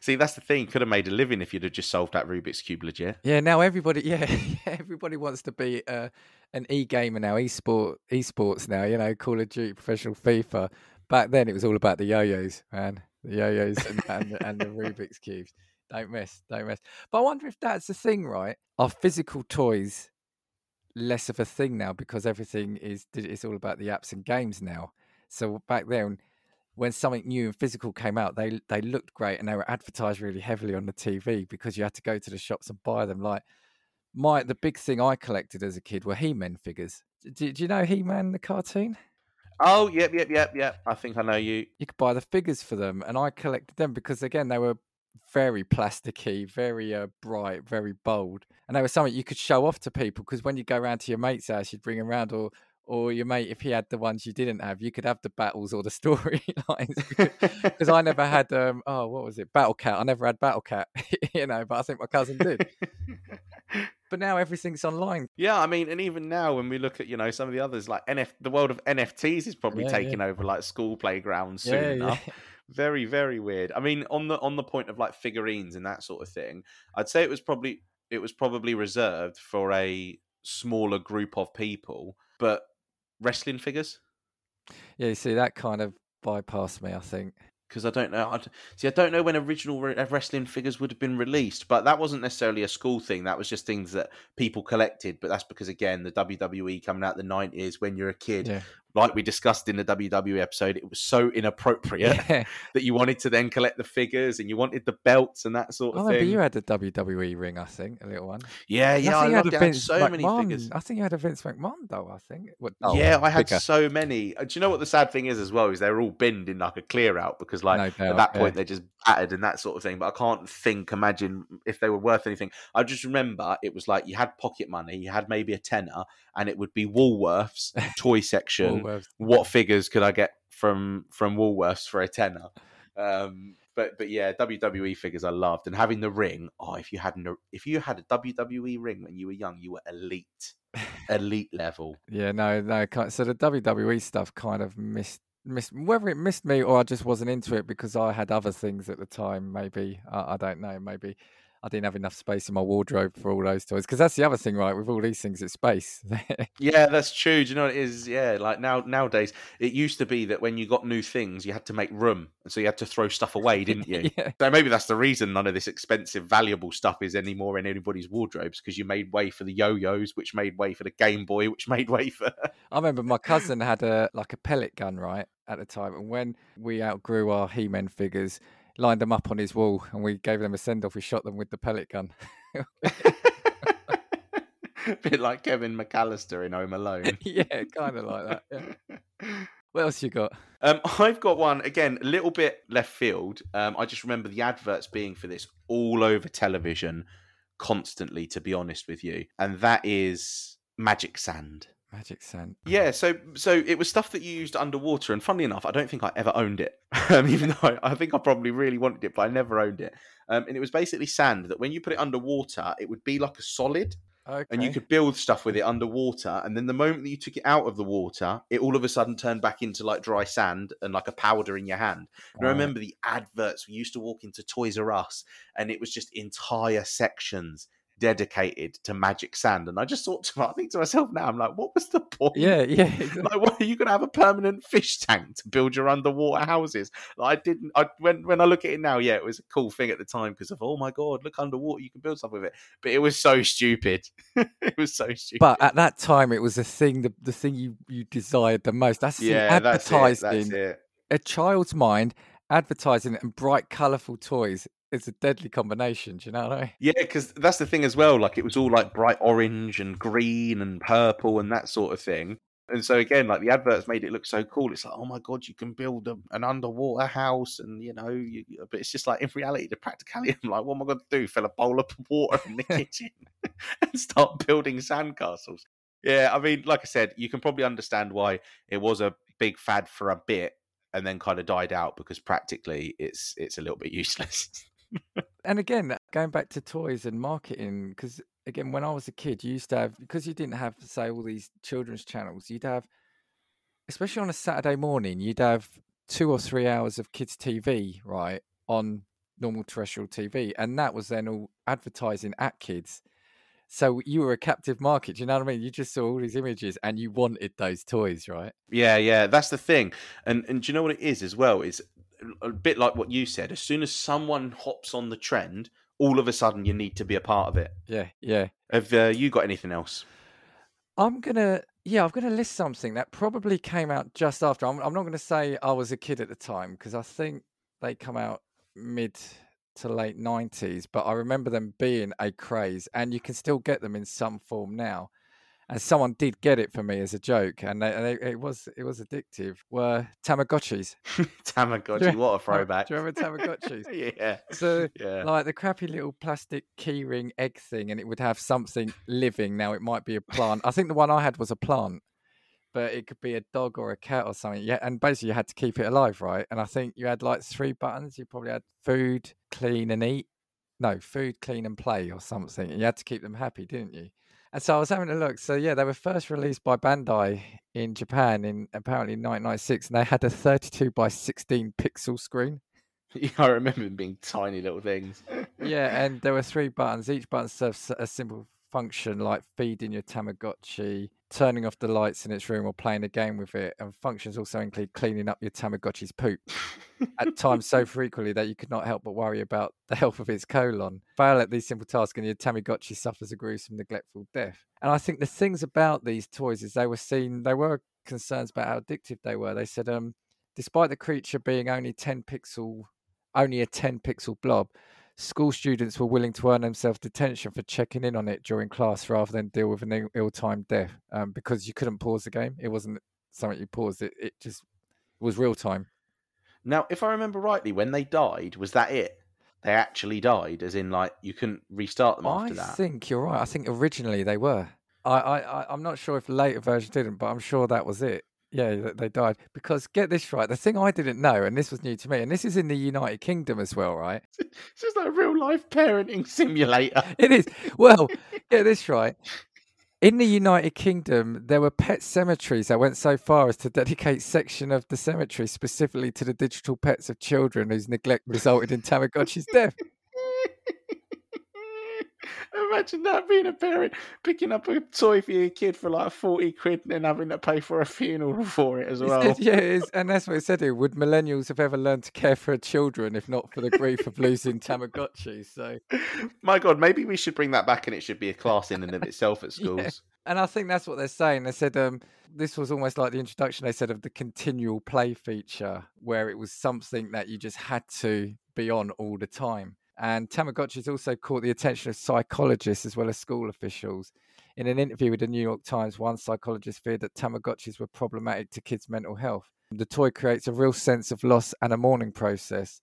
See, that's the thing. You could have made a living if you'd have just solved that Rubik's cube legit. Yeah, now everybody, [laughs] yeah, everybody wants to be uh, an e-gamer now, e-sport, esports now. You know, Call of Duty, professional FIFA. Back then, it was all about the yo-yos, man. The yo-yos and, and, and the [laughs] Rubik's cubes. Don't miss, don't miss. But I wonder if that's the thing, right? Are physical toys less of a thing now because everything is it's all about the apps and games now? So back then, when something new and physical came out, they they looked great and they were advertised really heavily on the TV because you had to go to the shops and buy them. Like my the big thing I collected as a kid were He-Man figures. Do, do you know He-Man the cartoon? Oh, yep, yep, yep, yep. I think I know you. You could buy the figures for them, and I collected them because again they were very plasticky, very uh, bright, very bold, and they were something you could show off to people. Because when you go around to your mate's house, you'd bring them around, or or your mate if he had the ones you didn't have, you could have the battles or the [laughs] storylines. Because [laughs] I never had um oh what was it Battle Cat? I never had Battle Cat, [laughs] you know, but I think my cousin did. but now everything's online. Yeah, I mean, and even now when we look at you know some of the others, like NF, the world of NFTs is probably Yeah, taking yeah. over like school playgrounds soon Yeah, enough. Very, very weird. I mean, on the on the point of like figurines and that sort of thing, I'd say it was probably it was probably reserved for a smaller group of people. But wrestling figures, Yeah, you see that kind of bypassed me. I think. because I don't know. I see. I don't know when original re- uh, wrestling figures would have been released, but that wasn't necessarily a school thing. That was just things that people collected. But that's because again, the WWE coming out the nineties when you're a kid, Yeah. Like we discussed in the WWE episode, it was so inappropriate Yeah. [laughs] that you wanted to then collect the figures and you wanted the belts and that sort I of remember thing. you had a WWE ring. I think a little one. yeah, yeah, I, think you loved had it. a I had Vince so many figures. I think you had a Vince McMahon though. I think. What, oh, yeah, I had bigger. so many. Uh, Do you know what the sad thing is as well? Is they're all binned in like a clear out because like No at doubt, that yeah. point they're just battered and that sort of thing. But I can't think, imagine if they were worth anything. I just remember it was like you had pocket money, you had maybe a tenner, and it would be Woolworths toy [laughs] section. Woolworths. What figures could I get from from Woolworths for a tenner? Um, but but yeah, WWE figures I loved, and having the ring. Oh, if you had an, if you had a WWE ring when you were young, you were elite, [laughs] elite level. Yeah, no, no. So the WWE stuff kind of missed, missed whether it missed me or I just wasn't into it because I had other things at the time. Maybe I, I don't know. Maybe I didn't have enough space in my wardrobe for all those toys. Because that's the other thing, right? With all these things, it's space. [laughs] Yeah, that's true. Do you know what it is? Yeah, like now nowadays, it used to be that when you got new things, you had to make room, and so you had to throw stuff away, didn't you? [laughs] yeah, So maybe that's the reason none of this expensive, valuable stuff is anymore in anybody's wardrobes because you made way for the yo-yos, which made way for the Game Boy, which made way for. I remember my cousin had a like a pellet gun, right, at the time, and when we outgrew our He-Man figures, lined them up on his wall, and we gave them a send-off. We shot them with the pellet gun. a [laughs] bit like Kevin McAllister in Home Alone. [laughs] yeah, kind of like that. Yeah. [laughs] What else you got? Um, I've got one again, a little bit left field. Um, I just remember the adverts being for this all over television constantly, to be honest with you, and that is Magic Sand. Magic Sand. Yeah, so so it was stuff that you used underwater, and funnily enough, I don't think I ever owned it. [laughs] Um, even though I, I think I probably really wanted it, but I never owned it. Um, and it was basically sand that when you put it underwater, it would be like a solid, Okay. and you could build stuff with it underwater. And then the moment that you took it out of the water, it all of a sudden turned back into like dry sand and like a powder in your hand. And I remember the adverts. We used to walk into Toys R Us, and it was just entire sections dedicated to magic sand. And I just thought to I think to myself now, I'm like, what was the point? Yeah, yeah. [laughs] exactly. Like, what are you gonna have a permanent fish tank to build your underwater houses? Like, I didn't. I when when I look at it now, yeah, it was a cool thing at the time because of oh my god, look underwater, you can build stuff with it. But it was so stupid. [laughs] it was so stupid. But at that time, it was the thing, the, the thing you, you desired the most. That's yeah, that's it. advertising. That's it. A child's mind, advertising and bright, colourful toys is a deadly combination. Do you know what I mean? Yeah, because that's the thing as well. Like it was all like bright orange and green and purple and that sort of thing. And so again, like the adverts made it look so cool. It's like, oh my god, you can build a, an underwater house, and you know, you, but it's just like in reality, the practicality. I'm like, what am I going to do? Fill a bowl of [laughs] water in the [laughs] kitchen [laughs] and start building sandcastles? Yeah, I mean, like I said, you can probably understand why it was a big fad for a bit, and then kind of died out because practically it's it's a little bit useless. And again, going back to toys and marketing, because again, when I was a kid, you used to have, because you didn't have, say, all these children's channels, you'd have, especially on a Saturday morning, you'd have two or three hours of kids' TV, right, on normal terrestrial TV. And that was then all advertising at kids. So you were a captive market. You know what I mean? You just saw all these images and you wanted those toys, right? Yeah, yeah, that's the thing. And and do you know what it is as well? Is a bit like what you said. As soon as someone hops on the trend, all of a sudden you need to be a part of it. Yeah, yeah. Have uh, you got anything else? I'm gonna Yeah, I'm to list something that probably came out just after. I'm, I'm not going to say I was a kid at the time because I think they come out mid to late 90s, but I remember them being a craze, and you can still get them in some form now. And someone did get it for me as a joke, and they, they, it was it was addictive. Were Tamagotchis? [laughs] Tamagotchi, what a throwback! Do you remember [laughs] Tamagotchis? yeah, So yeah. like the crappy little plastic keyring egg thing, and it would have something living. Now it might be a plant. I think the one I had was a plant, but it could be a dog or a cat or something. Yeah, and basically you had to keep it alive, right? And I think you had like three buttons. You probably had food, clean, and eat. No, food, clean, and play, or something. And you had to keep them happy, didn't you? And so I was having a look. So yeah, they were first released by Bandai in Japan in apparently 1996, and they had a 32 by 16 pixel screen. [laughs] I remember them being tiny little things. yeah, [laughs] and there were three buttons. Each button serves a simple function like feeding your Tamagotchi, turning off the lights in its room, or playing a game with it. And functions also include cleaning up your Tamagotchi's poop at [laughs] times so frequently that you could not help but worry about the health of its colon. Fail at these simple tasks, and your Tamagotchi suffers a gruesome, neglectful death. And I think the things about these toys is they were seen, they were concerns about how addictive they were. They said, um, despite the creature being only 10 pixel, only a 10 pixel blob, school students were willing to earn themselves detention for checking in on it during class rather than deal with an ill timed death um, because you couldn't pause the game. It wasn't something you paused, it, it just was real time. Now, if I remember rightly, when they died, was that it? They actually died, as in like you couldn't restart them I after that. I think you're right. I think originally they were. I, I, I, I'm not sure if later version didn't, but I'm sure that was it. Yeah, they died. Because get this right, the thing I didn't know, and this was new to me, and this is in the United Kingdom as well, right? [laughs] It's just like a real life parenting [laughs] simulator. [laughs] It is. Well, get this right. In the United Kingdom, there were pet cemeteries that went so far as to dedicate section of the cemetery specifically to the digital pets of children whose neglect resulted in Tamagotchi's death. Imagine that being a parent picking up a toy for your kid for like 40 quid and then having to pay for a funeral [laughs] for it as well. said- [laughs] yeah, and that's what it said here. Would millennials have ever learned to care for children if not for the grief of losing [laughs] Tamagotchi? So, My God, maybe we should bring that back and it should be a class in and of itself at Yeah. schools. and I think that's what they're saying. They said um, this was almost like the introduction. They said of the continual play feature, where it was something that you just had to be on all the time. And Tamagotchis also caught the attention of psychologists as well as school officials. In an interview with the New York Times, one psychologist feared that Tamagotchis were problematic to kids' mental health. The toy creates a real sense of loss and a mourning process.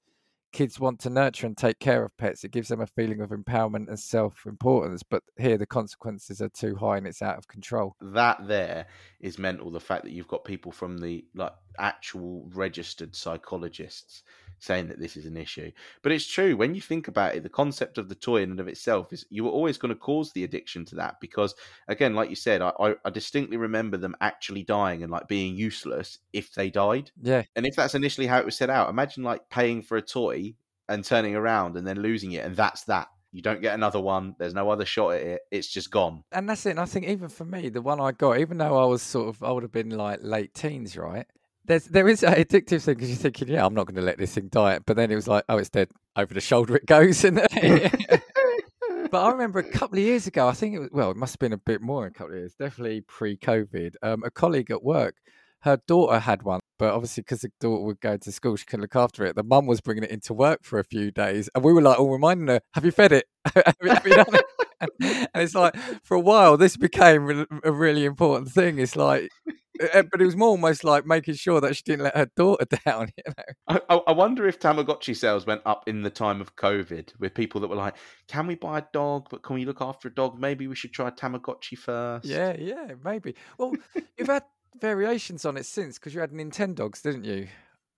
Kids want to nurture and take care of pets. It gives them a feeling of empowerment and self importance. But here, the consequences are too high and it's out of control. That there is mental. The fact that you've got people from the like actual registered psychologists saying that this is an issue. But it's true when you think about it, the concept of the toy in and of itself is you were always going to cause the addiction to that because again, like you said, I, I, I distinctly remember them actually dying and like being useless if they died. Yeah, And if that's initially how it was set out, imagine like paying for a toy and turning around and then losing it, and that's that. You don't get another one. There's no other shot at it. It's just gone. and that's it. And I think even for me, the one I got, even though I was sort of, I would have been like late teens, right? There's there is that addictive thing because you're thinking, yeah, I'm not going to let this thing die. But then it was like, oh, it's dead. Over the shoulder it goes. [laughs] And [laughs] but I remember a couple of years ago, I think it was well, it must have been a bit more than a couple of years, definitely pre-COVID. Um, a colleague at work, her daughter had one, but obviously because the daughter would go to school, she couldn't look after it. The mum was bringing it into work for a few days, and we were like all reminding her, "Have you fed it? [laughs] have, you, have you done it?" And, and it's like for a while, this became a really important thing. It's like, but it was more almost like making sure that she didn't let her daughter [laughs] down. You know. I, I I wonder if Tamagotchi sales went up in the time of COVID with people that were like, "Can we buy a dog? But can we look after a dog? Maybe we should try Tamagotchi first. Yeah, yeah, maybe. Well, you've had variations on it since because you had Nintendogs, didn't you?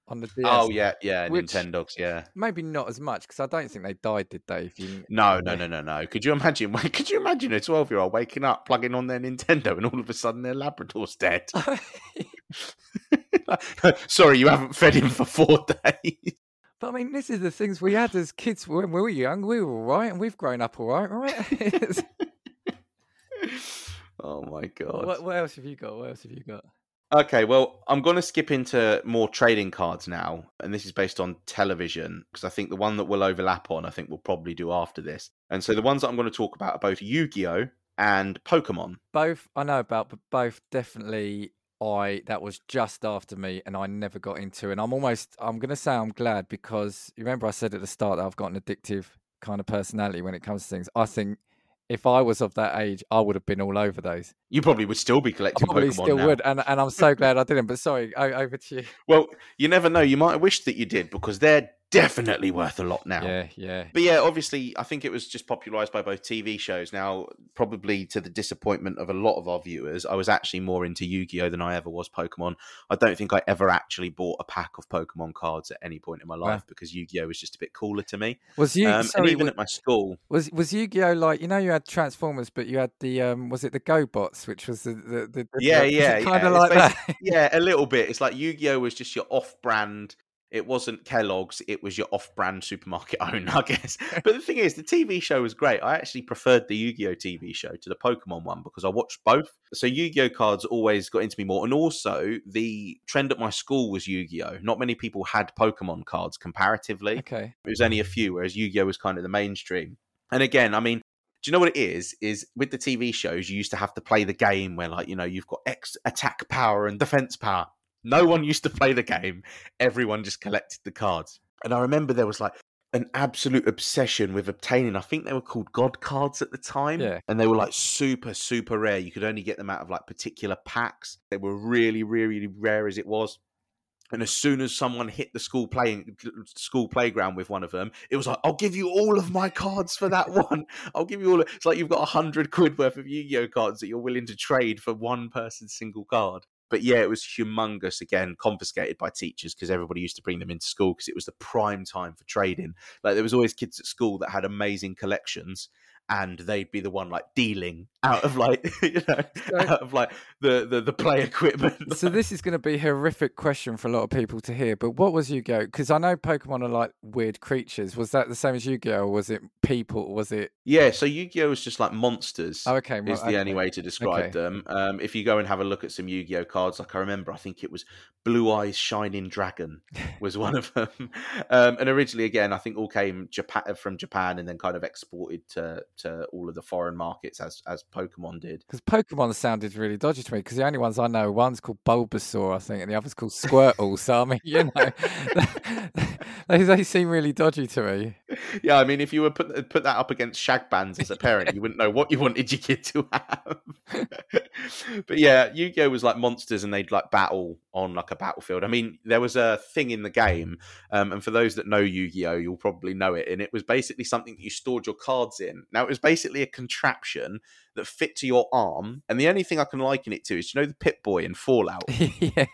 On the DS. Oh yeah, yeah. Which- Nintendogs. Yeah. Maybe not as much because I don't think they died, did they? If you No, no, no, no, no. Could you imagine? [laughs] Could you imagine a twelve-year-old waking up, plugging on their Nintendo, and all of a sudden their Labrador's dead? [laughs] [laughs] Sorry, you haven't fed him for four days. but I mean, this is the things we had as kids when we were young. We were all right, and we've grown up all right, right? Oh my god. what, what else have you got? What else have you got? Okay, well, I'm going to skip into more trading cards now, and this is based on television because I think the one that we'll overlap on, I think we'll probably do after this. And so the ones that I'm going to talk about are both Yu Gi Oh! and Pokemon. Both I know about, but both definitely I that was just after me and I never got into and I'm almost I'm gonna say I'm glad because you remember I said at the start that I've got an addictive kind of personality when it comes to things. I think if I was of that age, I would have been all over those. You probably would still be collecting. I probably Pokemon still now. would, and and I'm so [laughs] glad I didn't. But sorry, over to you. Well, you never know. You might have wished that you did because they're definitely worth a lot now. Yeah, yeah. But yeah, obviously, I think it was just popularized by both TV shows. Now, probably to the disappointment of a lot of our viewers, I was actually more into Yu Gi Oh! than I ever was Pokemon. I don't think I ever actually bought a pack of Pokemon cards at any point in my life Wow. because Yu Gi Oh! was just a bit cooler to me. Was you Um, and even wa- at my school, was was Yu-Gi-Oh like you know you had Transformers, but you had the um was it the GoBots, which was the the, the, the Yeah, yeah, kind of It's like that. [laughs] yeah, a little bit. It's like Yu Gi Oh! was just your off brand. It wasn't Kellogg's, it was your off brand supermarket [laughs] own, I guess. But the thing is, the TV show was great. I actually preferred the Yu Gi Oh! TV show to the Pokemon one because I watched both. So Yu Gi Oh! cards always got into me more. And also, the trend at my school was Yu Gi Oh! Not many people had Pokemon cards comparatively. okay, It was only a few, whereas Yu Gi Oh was kind of the mainstream. And again, I mean, do you know what it is? Is with the TV shows, you used to have to play the game where, like, you know, you've got X attack power and defense power. No one used to play the game. Everyone just collected the cards. And I remember there was like an absolute obsession with obtaining, I think they were called God cards at the time. Yeah. And they were like super, super rare. You could only get them out of like particular packs. They were really, really rare as it was. And as soon as someone hit the school playing school playground with one of them, it was like, "I'll give you all of my cards for that [laughs] one. I'll give you all." Of... It's like you've got a hundred quid worth of Yu-Gi-Oh cards that you're willing to trade for one person's single card. But yeah, it was humongous. Again, confiscated by teachers because everybody used to bring them into school because it was the prime time for trading. Like there was always kids at school that had amazing collections, and they'd be the one like dealing out of like [laughs] you know So- out of like the the, the play equipment. [laughs] so this is going to be a horrific question for a lot of people to hear. But what was Yu-Gi-Oh? Because I know Pokemon are like weird creatures. Was that the same as Yu-Gi-Oh? Was it people? Was it? Yeah, so Yu-Gi-Oh is just like monsters. Oh, okay, well, is the only way to describe Okay. them. Um, if you go and have a look at some Yu-Gi-Oh cards, like I remember, I think it was Blue Eyes Shining Dragon [laughs] was one of them. Um, and originally, again, I think all came Japan from Japan and then kind of exported to to all of the foreign markets as as Pokemon did. Because Pokemon sounded really dodgy to me. Because the only ones I know, one's called Bulbasaur, I think, and the other's called Squirtle. so I mean, you know, [laughs] [laughs] they they seem really dodgy to me. Yeah, I mean, if you were put put that up against shag bands as a parent, you wouldn't know what you wanted your kid to have. [laughs] but yeah, Yu-Gi-Oh was like monsters, and they'd like battle on like a battlefield. I mean, there was a thing in the game, um, and for those that know Yu-Gi-Oh, you'll probably know it, and it was basically something that you stored your cards in. Now, it was basically a contraption that fit to your arm, and the only thing I can liken it to is you know the Pip-Boy in Fallout. [laughs] yeah,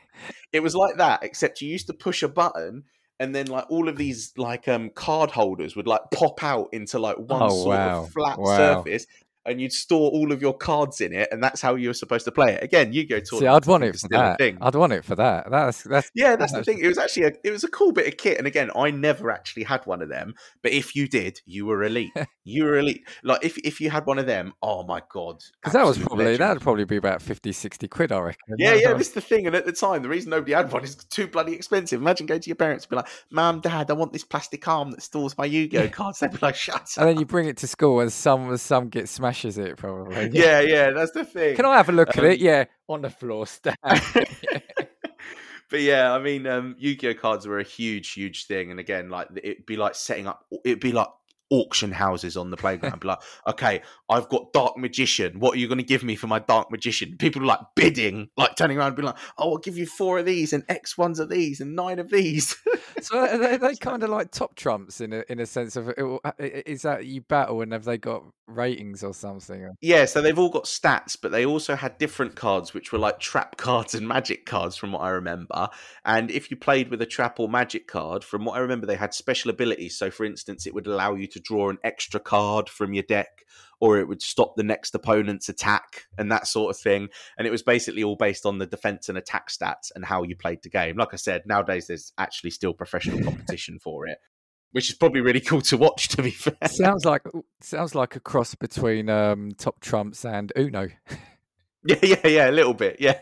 It was like that, except you used to push a button and then like all of these like um card holders would like pop out into like one Oh, sort wow. of flat Wow. surface and you'd store all of your cards in it and that's how you were supposed to play it. Again, you go to See, I'd want it for that. thing. I'd want it for that. That's that's Yeah, that's the thing. It was actually a it was a cool bit of kit. And again, I never actually had one of them. But if you did, you were elite. [laughs] you were elite. Like if if you had one of them, oh my god. because that was probably legend. that'd probably be about 50, 60 quid, I reckon. Yeah, yeah, this is the thing. And at the time, the reason nobody had one is too bloody expensive. Imagine going to your parents and be like, Mum, Dad, I want this plastic arm that stores my Yu Gi Oh cards. They'd be like, Shut up. And then you bring it to school, and some some get smashes it probably. [laughs] Yeah, yeah, that's the thing. Can I have a look at Um, it? Yeah, on the floor, stand. [laughs] but yeah, I mean, um, Yu Gi Oh cards were a huge, huge thing. And again, like it'd be like setting up, it'd be like auction houses on the playground. like, okay, I've got Dark Magician. What are you going to give me for my Dark Magician? People are like bidding, like turning around and be like, oh, I'll give you four of these and X ones of these and nine of these. [laughs] so are they, they kind of like top trumps in a in a sense of uh, i- is that you battle and have they got ratings or something? Yeah, so they've all got stats, but they also had different cards, which were like trap [laughs] cards and magic cards, from what I remember. And if you played with a trap or magic card, from what I remember, they had special abilities. So, for instance, it would allow you to draw an extra card from your deck, or it would stop the next opponent's attack and that sort of thing. And it was basically all based on the defense and attack stats and how you played the game. Like I said, nowadays there's actually still professional [laughs] competition for it. Which is probably really cool to watch, to be fair. sounds like sounds like a cross between um, top trumps and Uno. [laughs] Yeah, yeah, yeah, a little bit, yeah.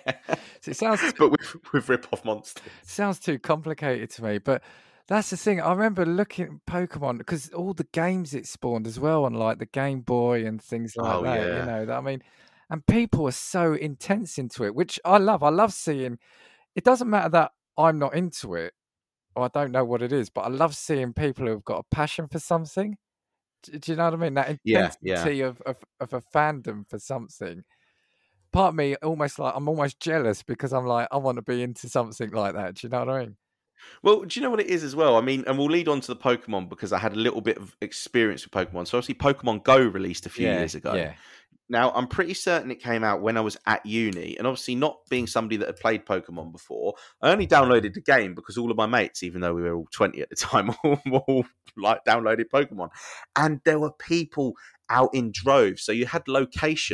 So it sounds [laughs] but with with rip off monsters. sounds too complicated to me. But That's the thing. I remember looking at Pokemon because all the games it spawned as well on like the Game Boy and things like Oh, that. yeah. You know, that, I mean, and people are so intense into it, which I love. I love seeing. It doesn't matter that I'm not into it or I don't know what it is, but I love seeing people who've got a passion for something. Do, do you know what I mean? That Yeah, yeah. intensity of, of of a fandom for something. Part of me almost like I'm almost jealous because I'm like I want to be into something like that. Do you know what I mean? Well, do you know what it is as well? I mean, and we'll lead on to the Pokemon because I had a little bit of experience with Pokemon. So obviously, Pokemon Go released a few yeah, years ago. Yeah. Now, I'm pretty certain it came out when I was at uni, and obviously, not being somebody that had played Pokemon before, I only downloaded the game because all of my mates, even though we were all 20 at the time, [laughs] all, all like downloaded Pokemon, and there were people out in droves. So you had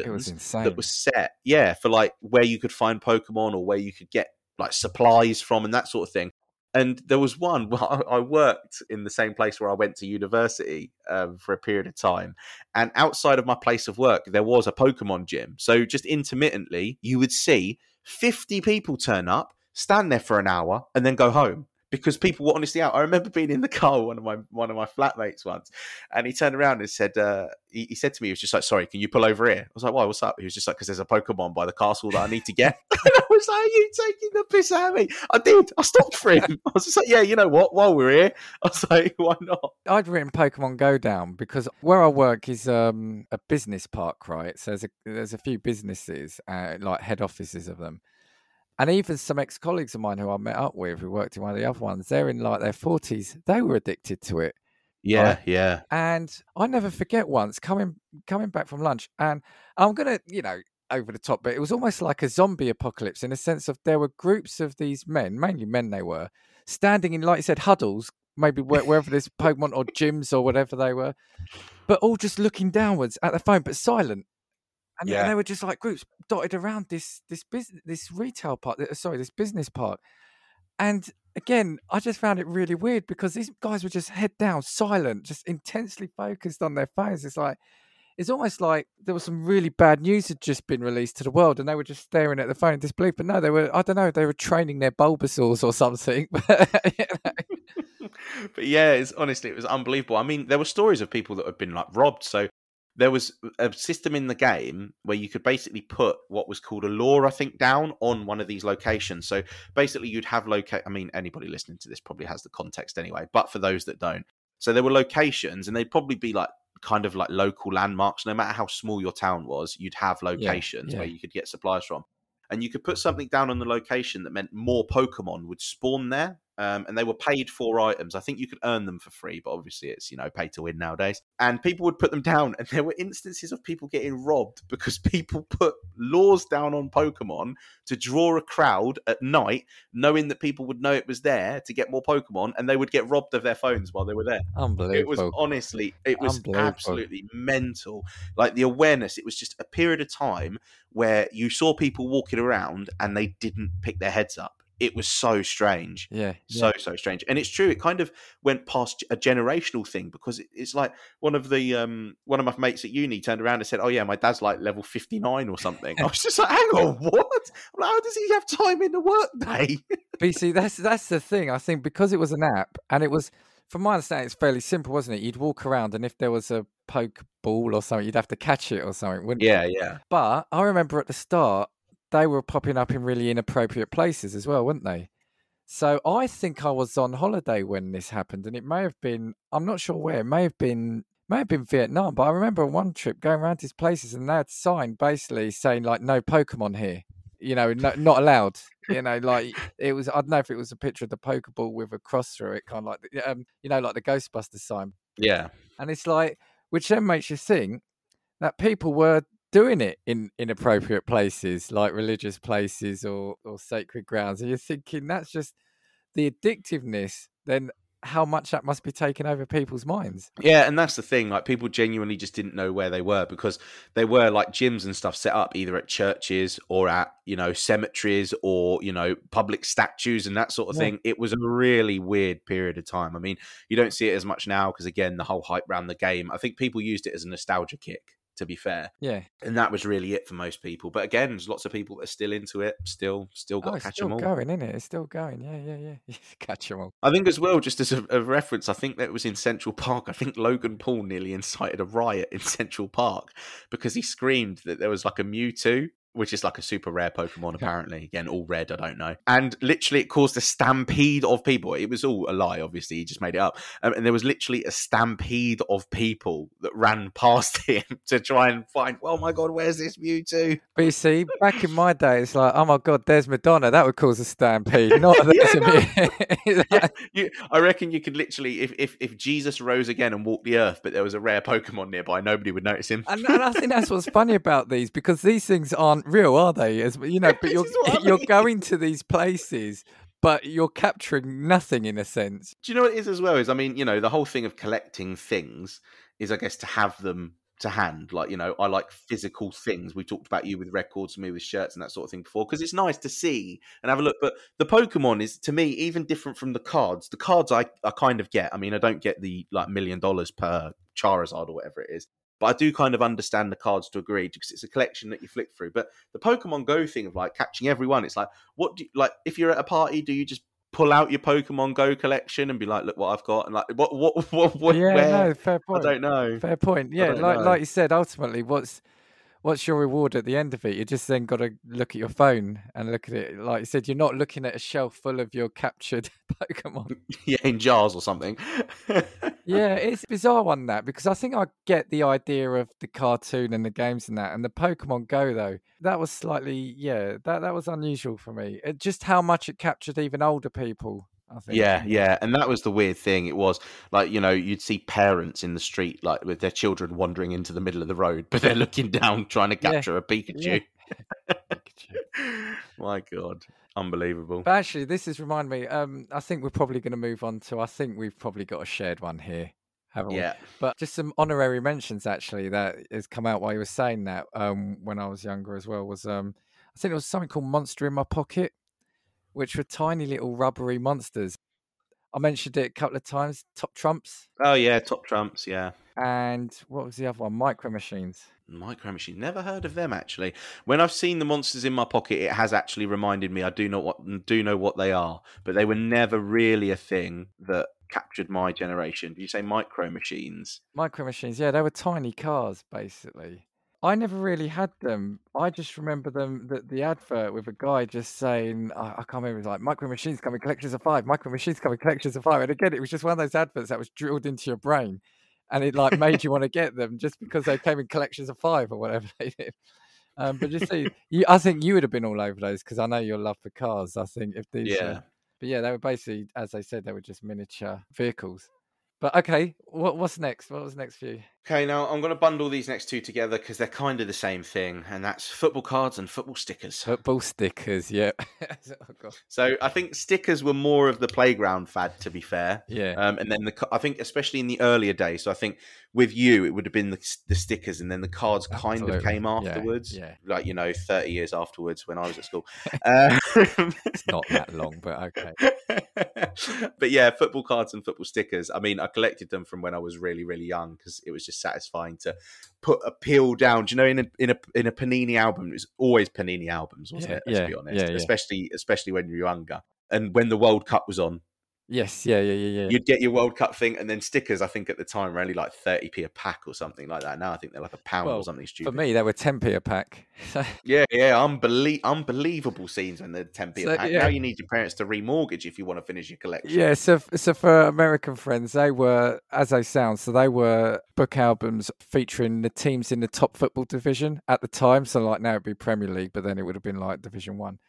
It was locations that was set, yeah, for like where you could find Pokemon or where you could get like supplies from and that sort of thing. And there was one I worked in the same place where I went to university um, for a period of time. And outside of my place of work, there was a Pokemon gym. So just intermittently, you would see 50 people turn up, stand there for an hour, and then go home. Because people were honestly out. I remember being in the car with one of my one of my flatmates once, and he turned around and said, uh, he, he said to me, he was just like, "Sorry, can you pull over here?" I was like, "Why? What's up?" He was just like, "Because there's a Pokemon by the castle that I need to get." [laughs] and I was like, "Are you taking the piss out of me?" I did. I stopped for him. I was just like, "Yeah, you know what? While we're here, [laughs] I was like, why not?" I'd written Pokemon Go down because where I work is um, a business park, right? So there's a there's a few businesses, uh, like head offices of them, and even some ex colleagues of mine who I met up with who worked in one of the other ones. They're in like their forties. They were addicted to it, Yeah, Right. yeah, and I never forget once coming coming back from lunch, and I'm gonna you know over the top, but it was almost like a zombie apocalypse in a sense of there were groups of these men, mainly men they were, standing in like you said huddles, maybe where, wherever there's [laughs] Pokemon or gyms or whatever they were, but all just looking downwards at the phone, but silent. And, they- and they were just like groups dotted around this this business this retail park, uh, sorry, this business park. And again, I just found it really weird because these guys were just head down, silent, just intensely focused on their phones. It's like it's almost like there was some really bad news had just been released to the world, and they were just staring at the phone in disbelief. But no, they were I don't know, they were training their Bulbasaurs or something. You [laughs] know? [laughs] but yeah, it's honestly it was unbelievable. I mean, there were stories of people that had been like robbed. So there was a system in the game where you could basically put what was called a lure, I think, down on one of these locations. So basically, you'd have locate. I mean, anybody listening to this probably has the context anyway, but for those that don't, so there were locations, and they'd probably be like kind of like local landmarks. No matter how small your town was, you'd have locations yeah. where you could get supplies from. And you could put something down on the location that meant more Pokemon would spawn there. Um, and they were paid for items. I think you could earn them for free, but obviously it's you know pay to win nowadays. And people would put them down, and there were instances of people getting robbed because [laughs] people put lures down on Pokemon to draw a crowd at night, knowing that people would know it was there to get more Pokemon, and they would get robbed of their phones while they were there. Unbelievable! It was honestly, it was absolutely mental. Like the awareness, it was just a period of time where you saw people walking around and they didn't pick their heads up. It was so strange. yeah, yeah. So so strange, and it's true. It kind of went past a generational thing because it's like one of the um one of my mates at uni turned around and said, "Oh yeah, my dad's like level fifty nine or something." I was just like, "Hang on, [laughs] what? Like, How does he have time in the workday?" But you see, that's that's the thing. I think because it was an app, and it was, from my understanding, it's fairly simple, wasn't it? You'd walk around, and if there was a poke ball or something, you'd have to catch it or something, wouldn't you? yeah, yeah. But I remember at the start, they were popping up in really inappropriate places as well, weren't they? So I think I was on holiday when this happened, and it may have been, I'm not sure where, it may have been. May have been Vietnam, but I remember one trip going around these places and they had sign basically saying like "No Pokemon here," you know, no, not allowed. You know, like it was. I don't know if it was a picture of the Pokeball with a cross through it, kind of like um, you know, like the Ghostbusters sign. Yeah, And it's like, which then makes you think that people were doing it in inappropriate places, like religious places or, or sacred grounds. And you're thinking that's just the addictiveness, then how much that must be taking over people's minds. Yeah, and that's the thing. Like people genuinely just didn't know where they were because they were like gyms and stuff set up either at churches or at you know cemeteries or you know public statues and that sort of Yeah. thing. It was a really weird period of time. I mean, you don't see it as much now because again, the whole hype around the game. I think people used it as a nostalgia kick To be fair, Yeah. and that was really it for most people. But again, there's lots of people that are still into it. Still, still got Oh, to catch them all. going, isn't it? It's still going. Yeah, yeah, yeah. [laughs] catch them all. I think as well, just as a, a reference, I think that was in Central Park. I think Logan Paul nearly incited a riot in [laughs] Central Park because he screamed that there was like a Mewtwo, which is like a super rare Pokemon, apparently. Again, all red, I don't know. And literally, it caused a stampede of people. It was all a lie, obviously. He just made it up. Um, and there was literally a stampede of people that ran [laughs] past him to try and find, oh my God, where's this Mewtwo? But you see, back in my day, it's like, oh my god, there's Madonna. That would cause a stampede. [laughs] Not there's a [laughs] Yeah, you, I reckon you could literally, if, if if Jesus rose again and walked the earth, but there was a rare Pokemon nearby, nobody would notice him. And, and I think that's what's funny about these because these things aren't real, are they? As you know, but [laughs] you're is what I you're mean. going to these places, but you're capturing nothing in a sense. Do you know what it is as well? Is I mean, you know, the whole thing of collecting things is, I guess, to have them to hand. Like, you know, I like physical things. We talked about you with records, me with shirts and that sort of thing before, because it's nice to see and have a look. But the Pokemon is, to me, even different from the cards. The cards I, I kind of get. I mean, I don't get the like million dollars per Charizard or whatever it is. But I do kind of understand the cards to agree because it's a collection that you flick through. But the Pokemon Go thing of like catching everyone, it's like, what do you, like if you're at a party, do you just pull out your Pokemon Go collection and be like, look what I've got, and like what what what, what yeah, where? no, fair point. I don't know. Fair point. Yeah, like know. like you said, ultimately, what's what's your reward at the end of it? You just then got to look at your phone and look at it. Like you said, you're not looking at a shelf full of your captured [laughs] Pokemon. [laughs] Yeah, in jars or something. [laughs] yeah, it's a bizarre one that because I think I get the idea of the cartoon and the games and that, and the Pokemon Go though that was slightly yeah that that was unusual for me. It, just how much it captured even older people. Yeah, yeah, and that was the weird thing. It was like you know you'd see parents in the street like with their children wandering into the middle of the road, [laughs] but they're looking down trying to Yeah, capture a Pikachu. [laughs] Pikachu. My God, unbelievable. But actually, this has reminded me. Um, I think we're probably going to move on to. I think we've probably got a shared one here, haven't we? Yeah, But just some honorary mentions actually that has come out while you were saying that. Um, when I was younger as well was um, I think it was something called Monster in My Pocket, which were tiny little rubbery monsters. I mentioned it a couple of times. Top Trumps oh yeah, top trumps. Yeah, and what was the other one? Micro Machines. Micro Machine. Never heard of them actually. When I've seen the monsters in my pocket, it has actually reminded me. I do not what do know what they are, but they were never really a thing that captured my generation. Do you say Micro Machines? Micro Machines. Yeah, they were tiny cars basically. I never really had them. I just remember them the, the advert with a guy just saying, I, I can't remember, it was like micro machines coming collections of five, micro machines coming collections of five. And again, it was just one of those adverts that was drilled into your brain and it like made you [laughs] want to get them just because they came in collections of five or whatever [laughs] they did. Um, but just see, you, I think you would have been all over those because I know your love for cars. I think if these, uh, Yeah. but yeah, they were basically, as I said, they were just miniature vehicles. But okay, what what's next? What was next for you? Okay, now I'm going to bundle these next two together because they're kind of the same thing, and that's football cards and football stickers. Football stickers, yeah. [laughs] oh, So I think stickers were more of the playground fad, to be fair. Yeah. Um, and then the I think especially in the earlier days. So I think with you it would have been the, the stickers, and then the cards kind of came Yeah, afterwards. yeah. Like you know, thirty years afterwards when I was at school. um, [laughs] It's not that long, but okay. [laughs] but yeah, football cards and football stickers. I mean, I collected them from when I was really, really young because it was just satisfying to put a peel down. Do you know, in a in a in a Panini album, it was always Panini albums, wasn't Yeah, it? Let's yeah, be honest. yeah. Especially especially when you're younger. And when the World Cup was on, Yes, yeah, yeah, yeah, yeah. you'd get your World Cup thing, and then stickers. I think at the time were only like thirty p a pack or something like that. Now I think they're like a pound Well, or something stupid. For me, they were 10p a pack. [laughs] Yeah, yeah, unbelie- unbelievable scenes when they're ten p So, pack. yeah. Now you need your parents to remortgage if you want to finish your collection. yeah, so, so for American friends, they were, as they sound, so they were book albums featuring the teams in the top football division at the time. So, like now it'd be Premier League, but then it would have been like Division One.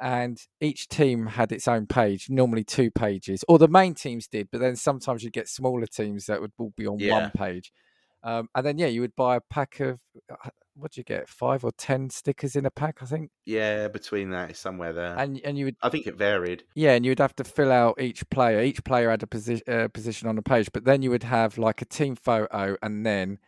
And each team had its own page, normally two pages, or the main teams did, but then sometimes you'd get smaller teams that would all be on Yeah. one page. Um, and then, yeah, you would buy a pack of, what do you get, five or 10 stickers in a pack, I think. Yeah, between that is somewhere there. And, and you would I think it varied. Yeah, and you'd have to fill out each player. Each player had a position uh, position on the page, but then you would have like a team photo and then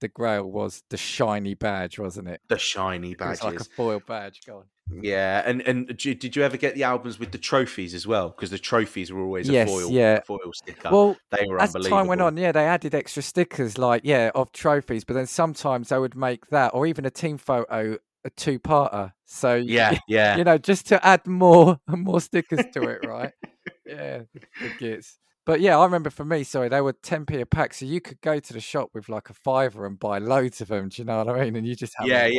the Grail was the shiny badge, wasn't it? The shiny It badges. like a foil badge. Go on. Yeah, and and did you- ever get the albums with the trophies as well? Because the trophies were always a Yes, foil, yeah. a foil sticker. Well, they were as unbelievable. time went on, yeah, they added extra stickers like yeah of trophies, but then sometimes they would make that or even a team photo a two-parter. So Yeah, [laughs] yeah, you know, just to add more and [laughs] more stickers to it, right? [laughs] yeah, the, gits. But yeah, I remember for me, sorry, they were 10p a pack, so you could go to the shop with like a fiver and buy loads of them. Do you know what I mean? And you just have yeah, all.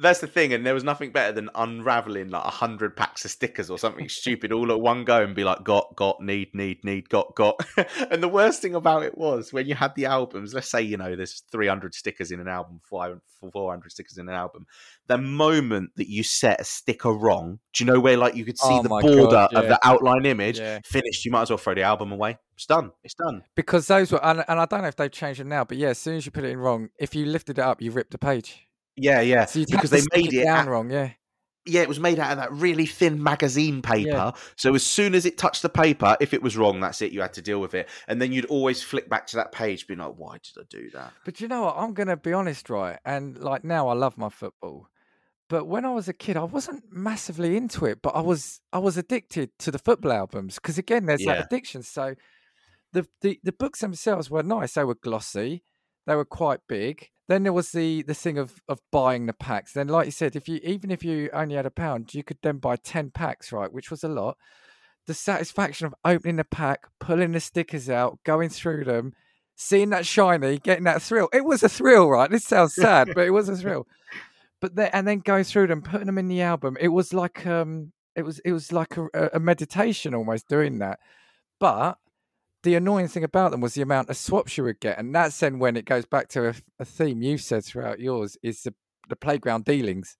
Yeah. That's the thing, and there was nothing better than unraveling like a hundred packs of stickers or something [laughs] stupid all at one go and be like, got, got, need, need, need, got, got. [laughs] and the worst thing about it was when you had the albums. Let's say you know there's 300 stickers in an album, 400 400 stickers in an album. The moment that you set a sticker wrong, do you know where like you could see Oh the border God, of the outline image? Yeah. Finished. You might as well throw the album away. It's done. It's done. Because those were, and, and I don't know if they've changed them now, but yeah, as soon as you put it in wrong, if you lifted it up, you ripped the page. Yeah, yeah. So because they made it it down at- wrong, yeah. yeah, it was made out of that really thin magazine paper. Yeah. So as soon as it touched the paper, if it was wrong, that's it. You had to deal with it, and then you'd always flick back to that page, being like, "Why did I do that?" But you know what? I'm going to be honest, right? And like now, I love my football. But when I was a kid, I wasn't massively into it. But I was, I was addicted to the football albums because again, there's Yeah. that addiction. So the, the the books themselves were nice. They were glossy. They were quite big. Then there was the the thing of of buying the packs. Then, like you said, if you even if you only had a pound, you could then buy ten packs, right? Which was a lot. The satisfaction of opening the pack, pulling the stickers out, going through them, seeing that shiny, getting that thrill. It was a thrill, right? This sounds [laughs] sad, but it was a thrill. But then and then going through them, putting them in the album, it was like um, it was it was like a, a- a meditation almost doing that. But the annoying thing about them was the amount of swaps you would get, and that's then when it goes back to a, a theme you've said throughout yours is the the playground dealings.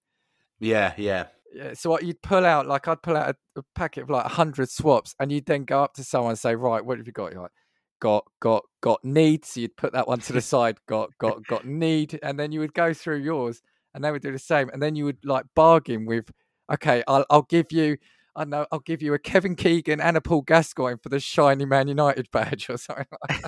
Yeah, yeah, Yeah, so what you'd pull out, like I'd pull out a, a packet of like hundred swaps, and you'd then go up to someone and say, "Right, what have you got?" You're like, "Got, got, got need." So you'd put that one to the [laughs] side. Got, got, got need, and then you would go through yours, and they would do the same, and then you would like bargain with, "Okay, I'll, I'll give you." I know I'll give you a Kevin Keegan and a Paul Gascoigne for the shiny Man United [laughs] badge or something like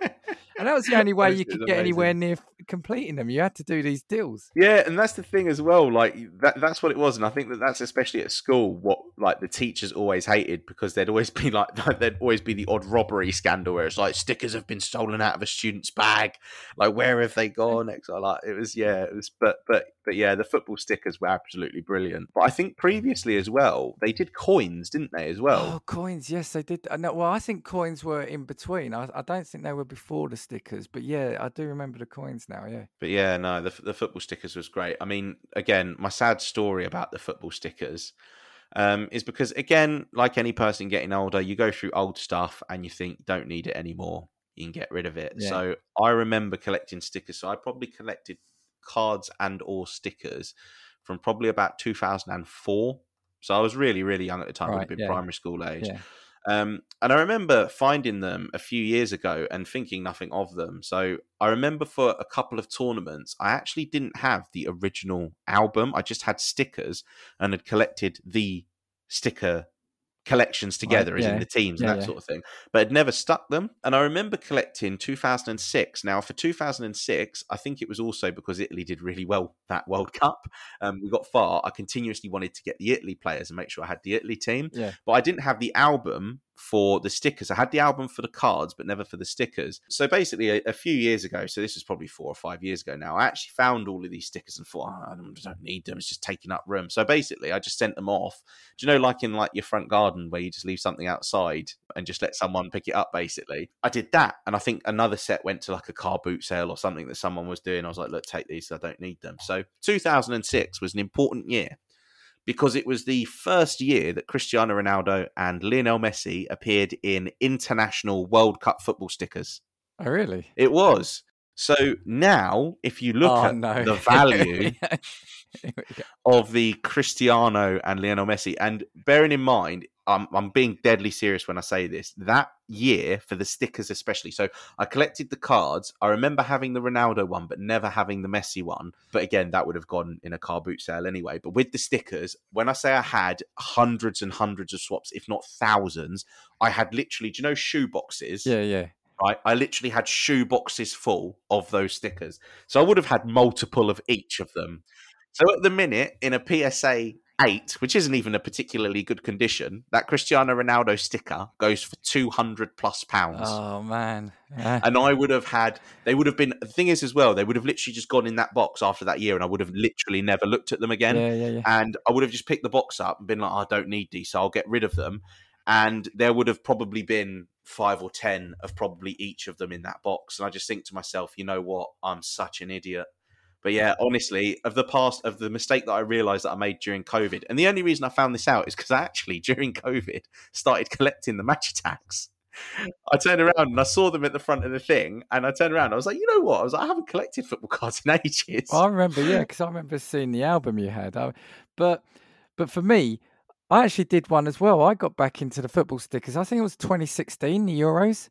that. and that was the only [laughs] way you could get anywhere near completing them. You had to do these deals. yeah. And that's the thing as well. Like that, that's what it was, and I think that that's especially at school what like the teachers always hated because there'd always [laughs] be like there'd always be the odd robbery scandal where it's like stickers have been stolen out of a student's bag. Like where have they gone? Like it was yeah. It was but but but yeah. The football stickers were absolutely brilliant. But I think previously as well they did coins, didn't they? As well. Oh, coins. Yes, they did. Uh, No, well, I think coins were in between. I, I don't think they were before the stickers, but yeah, I do remember the coins now. Yeah. But yeah, no, the the football stickers was great. I mean, again, my sad story about the football stickers um, is because again, like any person getting older, you go through old stuff and you think don't need it anymore. You can get rid of it. Yeah. So I remember collecting stickers. So I probably collected cards and or stickers from probably about 2004. So I was really, really young at the time. Right, have been yeah. primary school age. Yeah. Um, and I remember finding them a few years ago and thinking nothing of them. So I remember for a couple of tournaments, I actually didn't have the original album. I just had stickers and had collected the sticker collections together as yeah. in the teams and Yeah, that yeah. sort of thing but had never stuck them and i remember collecting 2006 now for 2006 i think it was also because italy did really well that world [laughs] cup um, we got far i continuously wanted to get the italy players and make sure i had the italy team Yeah. but I didn't have the album for the stickers. I had the album for the cards, but never for the stickers. So basically, a, a few years ago, so this was probably four or five years ago now, I actually found all of these stickers and thought, oh, I don't, need them. It's just taking up room. So basically, I just sent them off. Do you know, like in like your front garden where you just leave something outside and just let someone pick it up? Basically, I did that, and I think another set went to like a car boot sale or something that someone was doing. I was like, look, take these. I don't need them. So 2006 was an important year because it was the first year that Cristiano Ronaldo and Lionel Messi appeared in international World Cup football stickers. Oh, really? It was. So now, if you look oh, at no. the [laughs] value Here we go. of the Cristiano and Lionel Messi, and bearing in mind, I'm, I'm being deadly serious when I say this, that year for the stickers, especially. So I collected the cards. I remember having the Ronaldo one, but never having the Messi one. But again, that would have gone in a car boot sale anyway. But with the stickers, when I say I had hundreds and hundreds of swaps, if not thousands, I had literally, do you know, shoe boxes? yeah, yeah. Right? I literally had shoe boxes full of those stickers. So I would have had multiple of each of them. So at the minute, in a PSA 8, which isn't even a particularly good condition, that Cristiano Ronaldo sticker goes for 200 plus pounds. Oh, man. And I would have had, they would have been, the thing is as well, they would have literally just gone in that box after that year and I would have literally never looked at them again. yeah, yeah, yeah. And I would have just picked the box up and been like, oh, I don't need these, so I'll get rid of them. And there would have probably been five or 10 of probably each of them in that box. And I just think to myself, you know what? I'm such an idiot. But yeah, honestly, of the past, of the mistake that I realized that I made during COVID, and the only reason I found this out is because I actually, [laughs] during COVID, started collecting the Match Attax. I turned around and I saw them at the front of the thing, and I turned around. I was like, you know what? I was like, I haven't collected football [laughs] cards in ages. Well, I remember, yeah, because I remember seeing the album you had. I, but, but for me, I actually did one as well. I got back into the football stickers. I think it was 2016, the Euros.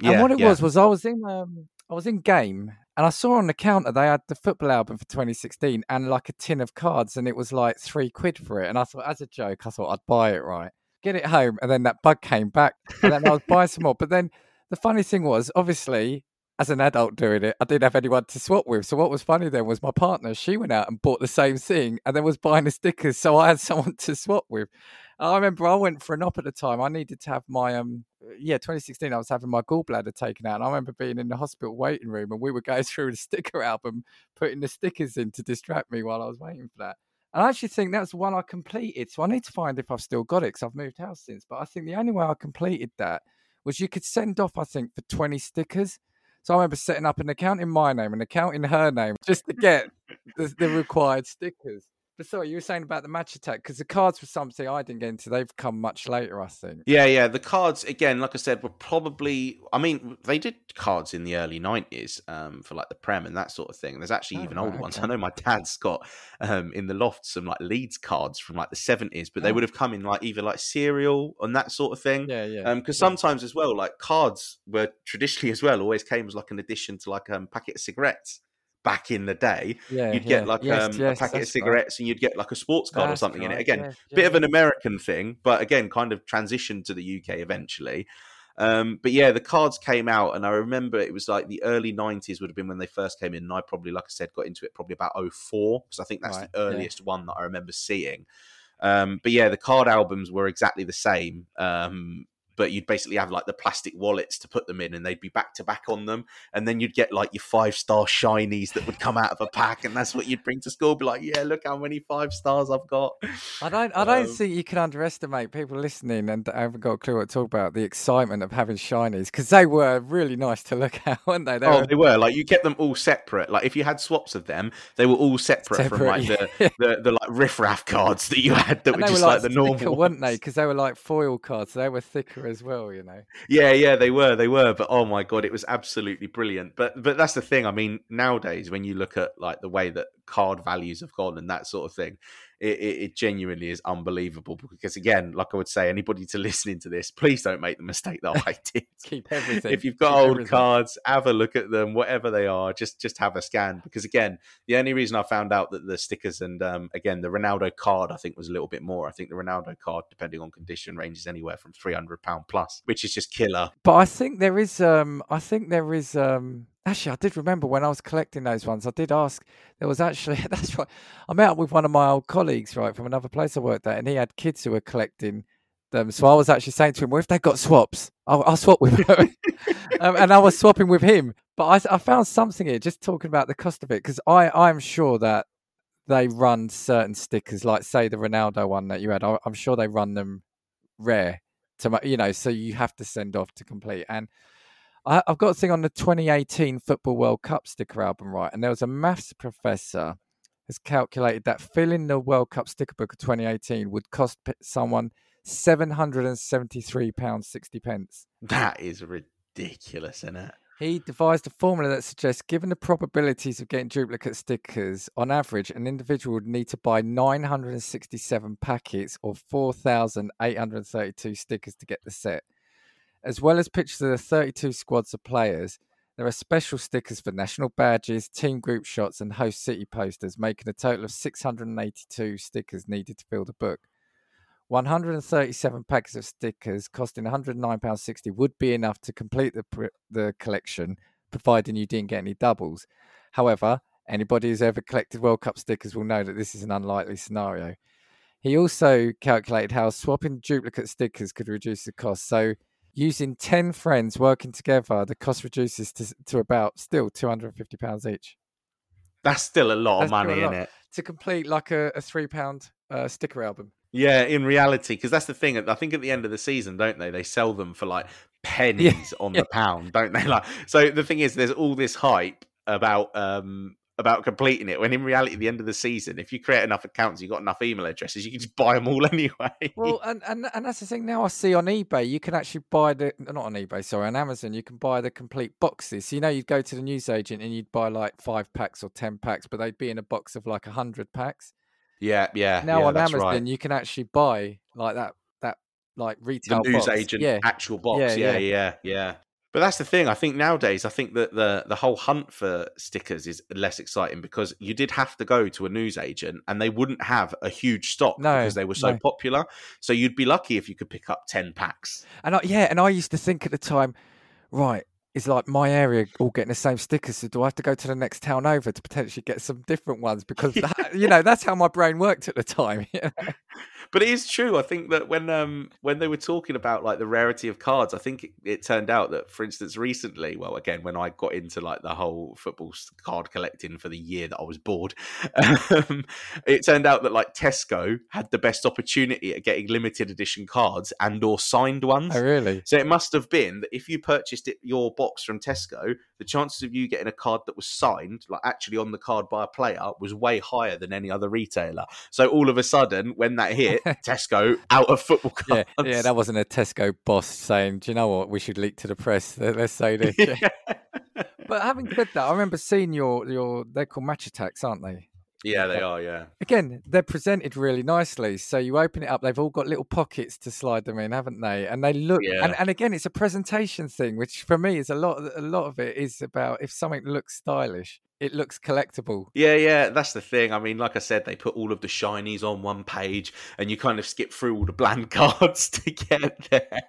Yeah, And what it yeah. was was I was in um, I was in game and I saw on the counter they had the football album for 2016 and like a tin of cards and it was like three quid for it. And I thought, as a joke, I thought I'd buy it right, get it home, and then that bug came back, and then I was buying some more. But then the funny thing was, obviously, as an adult doing it, I didn't have anyone to swap with. So what was funny then was my partner. She went out and bought the same thing, and then was buying the stickers. So I had [laughs] someone to swap with. And I remember I went for an op at the time. I needed to have my um yeah 2016. I was having my gallbladder taken out, and I remember being in the hospital waiting room, and we were going [laughs] through the sticker album, putting the stickers in to distract me while I was waiting for that. And I actually think that's one I completed. So I need to find if I've still got it because I've moved house since. But I think the only way I completed that was you could send off, I think, for 20 stickers. So I remember setting up an account in my name, an account in her name, just to get the, the required stickers. But sorry, you were saying about the match attack because the cards were something I didn't get into. They've come much later, I think. Yeah, yeah. The cards again, like I said, were probably. I mean, they did cards in the early nineties um, for like the Prem and that sort of thing. There's actually Oh, even right, older ones. I know my dad's got um, in the loft some like Leeds cards from like the seventies, but they Oh. would have come in like either like cereal and that sort of thing. Yeah, yeah. Because yeah. sometimes as well, like cards were traditionally [laughs] as well always came as like an addition to like a um, packet of cigarettes back in the day. yeah, You'd yeah. get like yes, um, yes, a packet of that's right. cigarettes and you'd get like a sports card or That's something in it. Again, yeah, bit of an American thing, but again, kind of transitioned to the UK eventually. Um, but yeah, the cards came out, and I remember it was like the early '90s would have been when they first came in. And I probably, like I said, got into it probably about 04 because I think that's Right, the earliest one that I remember seeing. Um, but yeah, the card albums were exactly the same. Um, but you'd basically have like the plastic wallets to put them in, and they'd be back to back on them. And then you'd get like your five star shinies that would come out of a pack, and that's what you'd bring to school. Be like, yeah, look how many five stars I've got. I don't. I don't Um, think you can underestimate people listening and haven't got a clue what to talk about the excitement of having shinies because they were really nice to look [laughs] at, weren't they? They oh, were they were like you get them all separate. Like if you had swaps of them, they were all separate, from like Separate, the, [laughs] the the like riffraff cards that you had that and were just were like, like, the thicker, normal weren't they? Because they were like foil cards. So they were thicker as well. You know. Yeah, yeah, they were, they were. But oh my god, it was absolutely brilliant. But but that's the thing. I mean, nowadays when you look at like the way that card values have gone and that sort of thing, it, it, it genuinely is unbelievable. Because again, like I would say, anybody to [laughs] listening to this, please don't make the mistake that I [laughs] did. Keep everything. if you've got Keep old everything. cards, have a look at them, whatever they are. Just just have a scan because again, the only reason I found out that the stickers and um, again the Ronaldo card I think was a little bit more. I think the Ronaldo card, depending on condition, ranges anywhere from three hundred pound plus, which is just killer. But I think there is. Um, I think there is. Um, actually, I did remember when I was collecting those ones. I did ask. There was actually. [laughs] That's right. I met up with one of my old colleagues, right, from another place I worked at, and he had kids who were collecting them. So I was actually saying to him, "Well, if they got swaps, I'll, I'll swap with them." [laughs] um, and I was swapping with him. But I, I found something here, just talking about the cost of it, because I'm sure that they run certain stickers, like say the Ronaldo one that you had. I, I'm sure they run them rare to you know, so you have to send off to complete. And I, I've got a thing on the 2018 Football World Cup sticker album, right? And there was a maths professor has calculated that filling the World Cup sticker book of 2018 would cost p- someone 773 pounds 60 pence. That is ridiculous, isn't it? He devised a formula that suggests, given the probabilities of getting duplicate stickers, on average, an individual would need to buy 967 packets or 4,832 stickers to get the set. As well as pictures of the 32 squads of players, there are special stickers for national badges, team group shots, and host city posters, making a total of 682 stickers needed to build a book. 137 packs of stickers costing 109 pounds 60 would be enough to complete the the collection, providing you didn't get any doubles. However, anybody who's ever collected World Cup stickers will know that this is an unlikely scenario. He also calculated how swapping duplicate stickers could reduce the cost. So, using 10 friends working together, the cost reduces to, to about still £250 each. That's still a lot of That's a money, lot. isn't it? To complete like a, a £3 uh, sticker album. Yeah, in reality, because that's the thing. I think at the end of the season, don't they? They sell them for like pennies on yeah. the pound, don't they? Like, so the thing is, there's all this hype about um about completing it. When in reality, at the end of the season, if you create enough accounts, you've got enough email addresses, you can just [laughs] buy them all [laughs] anyway. Well, and, and and that's the thing. Now I see on eBay, you can actually buy the not on eBay, sorry, on Amazon, you can buy the complete boxes. So you know, you'd go to the newsagent and you'd buy like five packs or ten packs, but they'd be in a box of like a hundred packs. yeah, yeah. Now yeah, on Amazon, right. you can actually buy like that that like the retail news box. agent Yeah, actual box. Yeah, yeah. yeah, yeah, But that's the thing. I think nowadays, I think that the the whole hunt for stickers is less exciting because you did have to go to a news agent and they wouldn't have a huge stock No, because they were so no. popular. So you'd be lucky if you could pick up ten packs. and I, yeah, and I used to think at the time, right. is like my area all getting the same stickers. So do I have to go to the next town over to potentially get some different ones? Because [laughs] that, you know that's how my brain worked at the time. you [laughs] know? But it is true. I think that when um when they were talking about like the rarity of cards, I think it, it turned out that, for instance, recently, well, again, when I got into like the whole football card collecting for the year that I was bored, [laughs] um, it turned out that like Tesco had the best opportunity at getting limited edition cards and or signed ones. oh really? So it must have been that if you purchased it, your box from Tesco, the chances of you getting a card that was signed, like actually on the card by a player, was way higher than any other retailer. So all of a sudden, when that hit, [laughs] Tesco out of football Yeah, cards. yeah, that wasn't a Tesco boss saying, "Do you know what? We should leak to the press. Let- Let's say this." [laughs] yeah. But having said that, I remember seeing your your they're called Match Attax, aren't they? Yeah, they are. Yeah, Again, they're presented really nicely. So you open it up, they've all got little pockets to slide them in, haven't they? And they look Yeah. and, and again it's a presentation thing, which for me is a lot a lot of it is about if something looks stylish, it looks collectible. yeah, yeah. That's the thing. I mean, like I said, they put all of the shinies on one page, and you kind of skip through all the [laughs] bland cards to get there.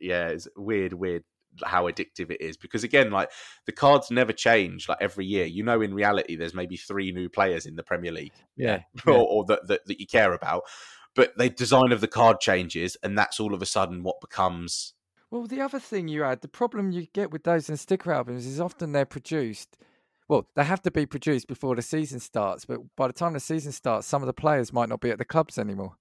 Yeah, it's weird, weird how addictive it is because again like the cards never change like every year you know in reality there's maybe three new players in the premier league Yeah. or, [laughs] or that, that that you care about but the design of the card changes and that's all of a sudden what becomes Well, the other thing you add, the problem you get with those in sticker albums is often they're produced. Well, they have to be produced before the season starts, but by the time the season starts, some of the players might not be at the clubs anymore.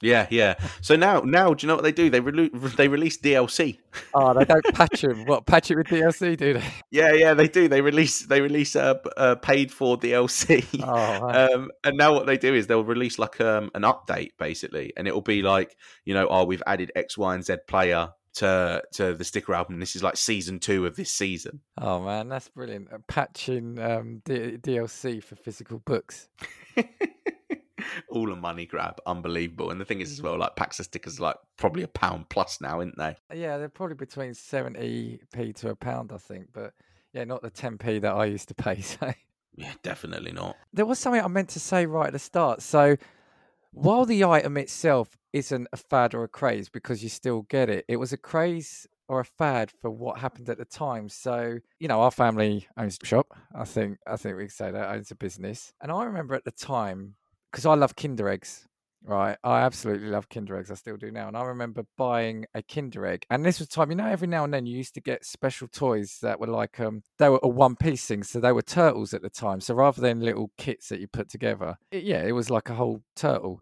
Yeah yeah so now now do you know what they do they relu- they release dlc Oh, they don't patch them. What patch it with DLC, do they? yeah yeah they do they release they release uh, p- uh paid for dlc Oh, wow. um, and now what they do is they'll release like um, an update basically, and it'll be like you know, oh, we've added X, Y, and Z player to to the sticker album. This is like season two of this season. oh man, that's brilliant. Uh, Patching um, D- DLC for physical books. [laughs] [laughs] All a money grab, unbelievable. And the thing is as mm. well, like packs of stickers, are like probably a pound plus now, isn't they? Yeah, they're probably between 70p to a pound, I think, but yeah, not the 10p that I used to pay. [laughs] So. Yeah, definitely not. There was something I meant to say right at the start. So, while the item itself isn't a fad or a craze because you still get it, it was a craze or a fad for what happened at the time. So, you know, our family owns a shop. I think I think we can say that owns a business. And I remember at the time because I love Kinder eggs. Right, I absolutely love Kinder eggs. I still do now, and I remember buying a Kinder egg. And this was time, you know, every now and then you used to get special toys that were like um, they were a one piece thing, so they were turtles at the time. So rather than little kits that you put together, it, yeah, it was like a whole turtle.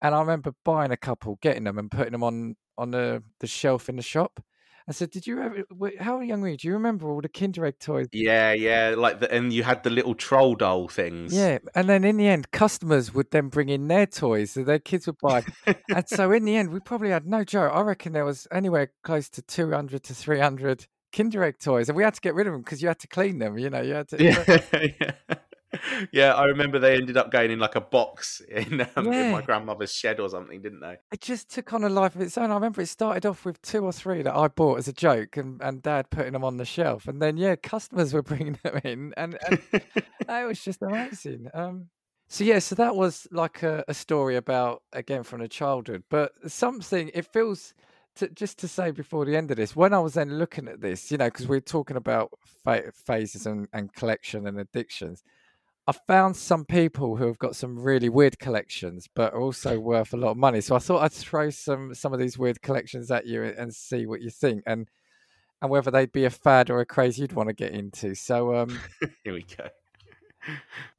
And I remember buying a couple, getting them, and putting them on on the the shelf in the shop. I said, "Did you ever? How young were you? Do you remember all the Kinder egg toys?" Yeah, yeah, like the, and you had the little troll doll things. Yeah, and then in the end, customers would then bring in their toys that their kids would buy. and so in the end, we probably had no joke. I reckon there was anywhere close to 200 to 300 Kinder Egg toys, and we had to get rid of them because you had to clean them. You know, you had to. [laughs] yeah, yeah. Yeah, I remember they ended up going in like a box in, um, in my grandmother's shed or something, didn't they? It just took on a life of its own. I remember it started off with two or three that I bought as a joke, and, and Dad putting them on the shelf, and then yeah, customers were [laughs] bringing them in, and, and [laughs] it was just amazing. Um, So yeah, so that was like a, a story about again from a childhood, but something it feels to, just to say before the end of this, when I was then looking at this, you know, because we're talking about fa- phases and, and collection and addictions, I found some people who have got some really weird collections, but also worth a lot of money. So I thought I'd throw some some of these weird collections at you and see what you think, and and whether they'd be a fad or a craze you'd want to get into. So um, [laughs] here we go.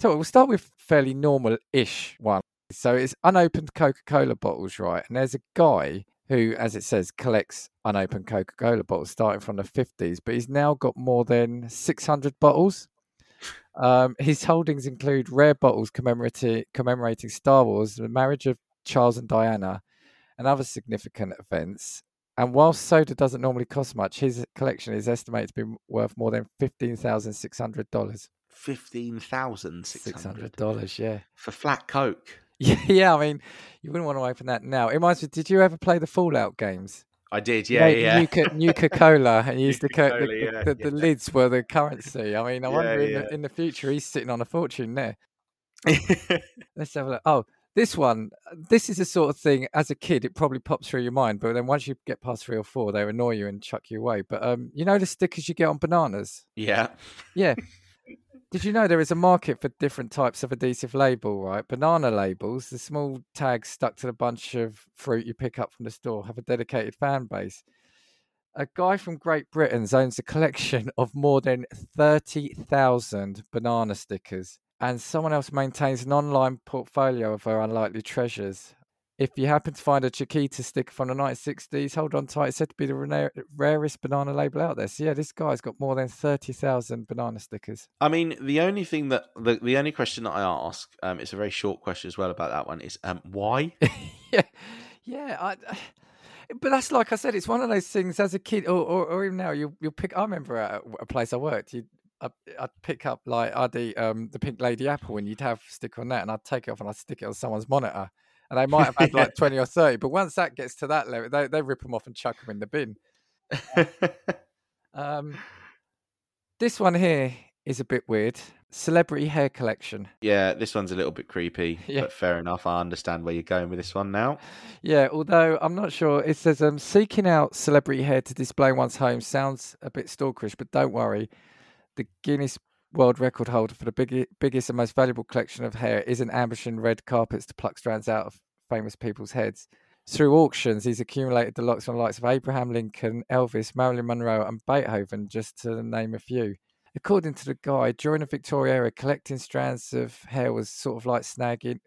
So we'll start with fairly normal-ish one. So it's unopened Coca-Cola bottles, right? And there's a guy who, as it says, collects unopened Coca-Cola bottles starting from the 50s, but he's now got more than 600 bottles. Um, his holdings include rare bottles commemorating, commemorating Star Wars, the marriage of Charles and Diana, and other significant events. And whilst soda doesn't normally cost much, his collection is estimated to be worth more than fifteen thousand six hundred dollars. Fifteen thousand six hundred dollars, yeah, for flat Coke. Yeah, [laughs] yeah. I mean, you wouldn't want to open that now. It reminds me. Did you ever play the Fallout games? I did, yeah, yeah. Nuka Cola [laughs] and used the, co- the, yeah, the, the, yeah. lids were the currency. I mean, I wonder in, the, in the future he's sitting on a fortune there. [laughs] Let's have a look. Oh, this one, this is the sort of thing. As a kid, it probably pops through your mind, but then once you get past three or four, they annoy you and chuck you away. But um, you know the stickers you get on bananas? Yeah, yeah. [laughs] Did you know there is a market for different types of adhesive label, right? Banana labels, the small tags stuck to the bunch of fruit you pick up from the store, have a dedicated fan base. A guy from Great Britain owns a collection of more than 30,000 banana stickers, and someone else maintains an online portfolio of her unlikely treasures. If you happen to find a Chiquita sticker from the 1960s, hold on tight. It's said to be the rarest banana label out there. So yeah, this guy's got more than thirty thousand banana stickers. I mean, the only thing that the, the only question that I ask, um, it's a very short question as well about that one, is um, why? [laughs] yeah, yeah. I, [sighs] but that's like I said, it's one of those things. As a kid, or or, or even now, you you'll pick. I remember at a place I worked, you I'd, I'd, pick up like I'd eat um, the pink lady apple and you'd have stick on that and I'd take it off and I'd stick it on someone's monitor and they might have had like [laughs] 20 or 30 but once that gets to that level they, they rip them off and chuck them in the bin. [laughs] Um, this one here is a bit weird. Celebrity hair collection. Yeah this one's a little bit creepy [laughs] yeah. but fair enough. I understand where you're going with this one now. Yeah although i'm not sure it says um, seeking out celebrity hair to display in one's home sounds a bit stalkerish but don't worry. The guinness world record holder for the big, biggest and most valuable collection of hair isn't ambushing red carpets to pluck strands out of famous people's heads. Through auctions, he's accumulated the locks from the likes of Abraham Lincoln, Elvis, Marilyn Monroe, and Beethoven, just to name a few. According to the guy, during the Victoria era, collecting strands of hair was sort of like snagging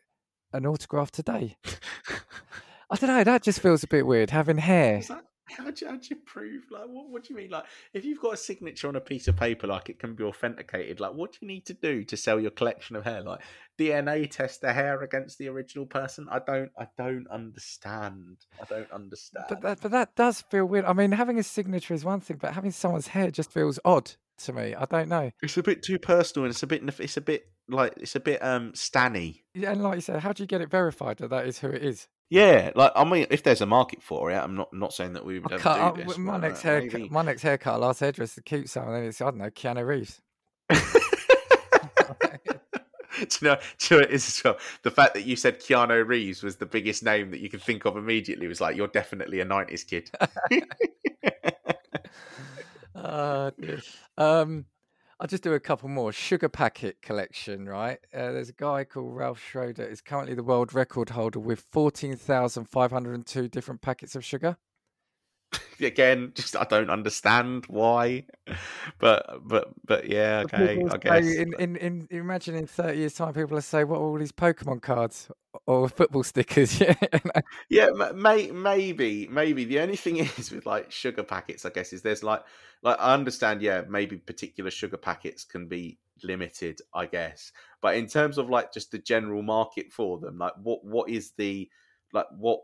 an autograph today. [laughs] I don't know. That just feels a bit weird. Having hair how do, you, how do you prove like what, what do you mean? Like if you've got a signature on a piece of paper like it can be authenticated like what do you need to do to sell your collection of hair? Like dna test the hair against the original person? I don't i don't understand. I don't understand. But that but that does feel weird. I mean having a signature is one thing but having someone's hair just feels odd to me. I don't know. It's a bit too personal and it's a bit it's a bit like it's a bit um stanny. Yeah and like you said how do you get it verified that that is who it is yeah, like I mean, if there's a market for it, I'm not not saying that we would ever cut, do this. My next uh, haircut, my next haircut, last hairdresser keeps some, and then it's I don't know, Keanu Reeves. [laughs] [laughs] do you know, do you know is well, the fact that you said Keanu Reeves was the biggest name that you could think of immediately was like you're definitely a '90s kid. [laughs] uh, um, I'll just do a couple more. Sugar packet collection, right? Uh, there's a guy called Ralph Schroeder. is currently the world record holder with 14,502 different packets of sugar. [laughs] Again, just I don't understand why, but but but yeah, okay, I guess. In, in in imagine in thirty years' time, people will say, "What are all these Pokemon cards or football stickers?" [laughs] Yeah, yeah, may, maybe maybe the only thing [laughs] is with like sugar packets, I guess, is there's like like I understand, yeah, maybe particular sugar packets can be limited, I guess. But in terms of like just the general market for them, like what what is the like what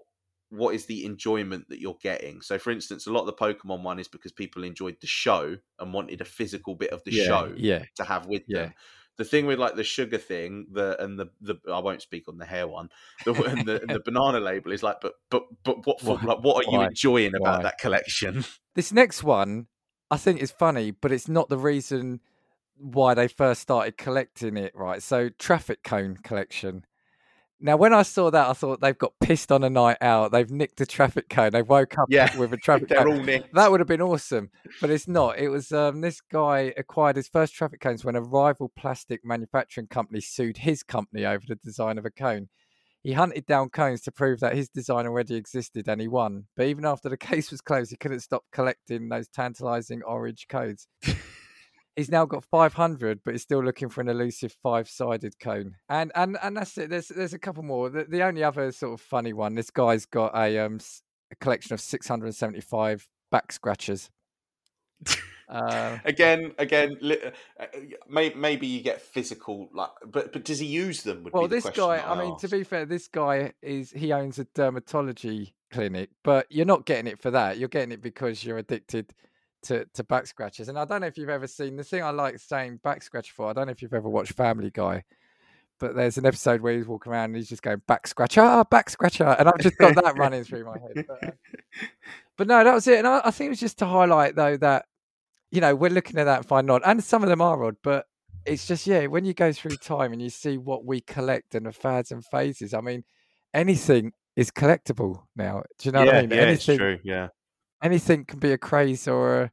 what is the enjoyment that you're getting? So, for instance, a lot of the Pokemon one is because people enjoyed the show and wanted a physical bit of the yeah, show yeah. to have with yeah. them. The thing with like the sugar thing, the and the the I won't speak on the hair one, the and the, and the banana label is like, but but but what for, like what are you enjoying about Why? that collection? [laughs] This next one I think it's funny, but it's not the reason why they first started collecting it, right? So traffic cone collection. Now, when I saw that, I thought they've got pissed on a night out. They've nicked a traffic cone. They woke up Yeah. with a [laughs] traffic They're cone. all nicked. That would have been awesome, but it's not. It was um, this guy acquired his first traffic cones when a rival plastic manufacturing company sued his company over the design of a cone. He hunted down cones to prove that his design already existed and he won. But even after the [laughs] case was closed, he couldn't stop collecting those tantalizing orange codes. He's now got 500, but he's still looking for an elusive five-sided cone. And and and that's it. There's there's a couple more. The, the only other sort of funny one. This guy's got a um a collection of 675 back scratchers. Uh, Again, again, uh, may, maybe you get physical, like, but but does he use them? Would well, this guy. that I mean, to be fair, this guy is he owns a dermatology clinic, but you're not getting it for that. You're getting it because you're addicted to to back scratches. And I don't know if you've ever seen the thing I like saying back scratch for. I don't know if you've ever watched Family Guy. But there's an episode where he's walking around and he's just going back scratcher, back scratcher, and I've just got that running through my head. But, uh, [laughs] but no, that was it. And I, I think it was just to highlight though that you know we're looking at that and find odd, and some of them are odd, but it's just yeah, when you go through time and you see what we collect and the fads and phases. I mean, anything is collectible now. Do you know yeah, what I mean? yeah, it's true. Yeah, anything can be a craze or a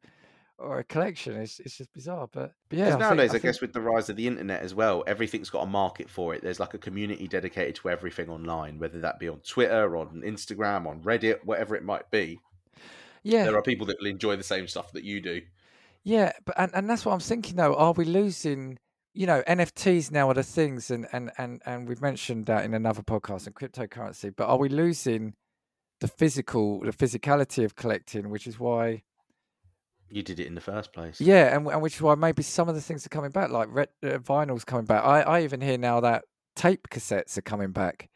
or a collection. It's it's just bizarre, but, but yeah. because I think- nowadays, I, think- guess, with the rise of the internet as well, everything's got a market for it. There's like a community dedicated to everything online, whether that be on Twitter, on Instagram, on Reddit, whatever it might be. yeah, There are people that will enjoy the same stuff that you do. Yeah, but and, and that's what I'm thinking though. Are we losing? You know, NFTs now are the things, and and and and we've mentioned that in another podcast and cryptocurrency. But are we losing the physical, the physicality of collecting, which is why, You did it in the first place. yeah, and and which is why maybe some of the things are coming back, like red, uh, vinyl's coming back. I I even hear now that tape cassettes are coming back.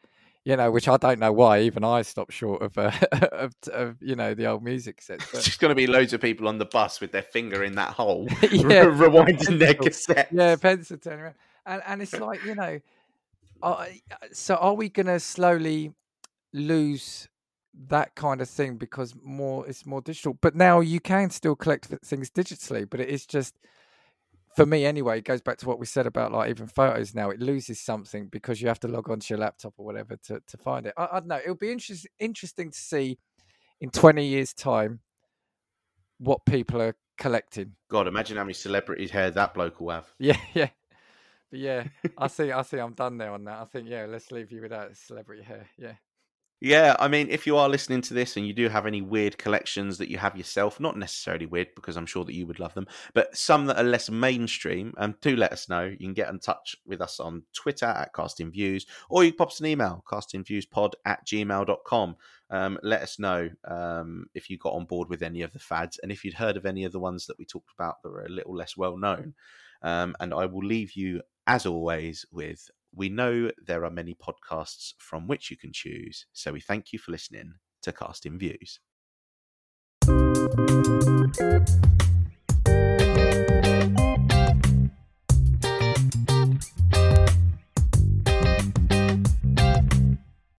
You know, which I don't know why. Even I stopped short of uh, [laughs] of, of you know the old music. It's [laughs] But just going to be loads of people on the bus with their finger in that hole, [laughs] Yeah, rewinding their cassette. yeah, pencil turn around, and and it's like you know, are, so are we going to slowly lose that kind of thing because more it's more digital? But now you can still collect things digitally, but it is just for me anyway. It goes back to what we said about like even photos. Now it loses something because you have to log onto your laptop or whatever to to find it. I, I don't know. It'll be interesting interesting to see in twenty years' time what people are collecting. God, imagine how many celebrities hair that bloke will have. Yeah, [laughs] yeah. But yeah, I [laughs] think I think I'm done there on that. I think yeah, let's leave you with that celebrity hair. Yeah. Yeah, I mean, if you are listening to this and you do have any weird collections that you have yourself, not necessarily weird because I'm sure that you would love them, but some that are less mainstream, um, do let us know. You can get in touch with us on Twitter at Casting Views, or you can pop us an email, castingviewspod at gmail.com. Um, let us know um, if you got on board with any of the fads and if you'd heard of any of the ones that we talked about that were a little less well known. Um, and I will leave you, as always, with we know there are many podcasts from which you can choose, so we thank you for listening to Casting Views.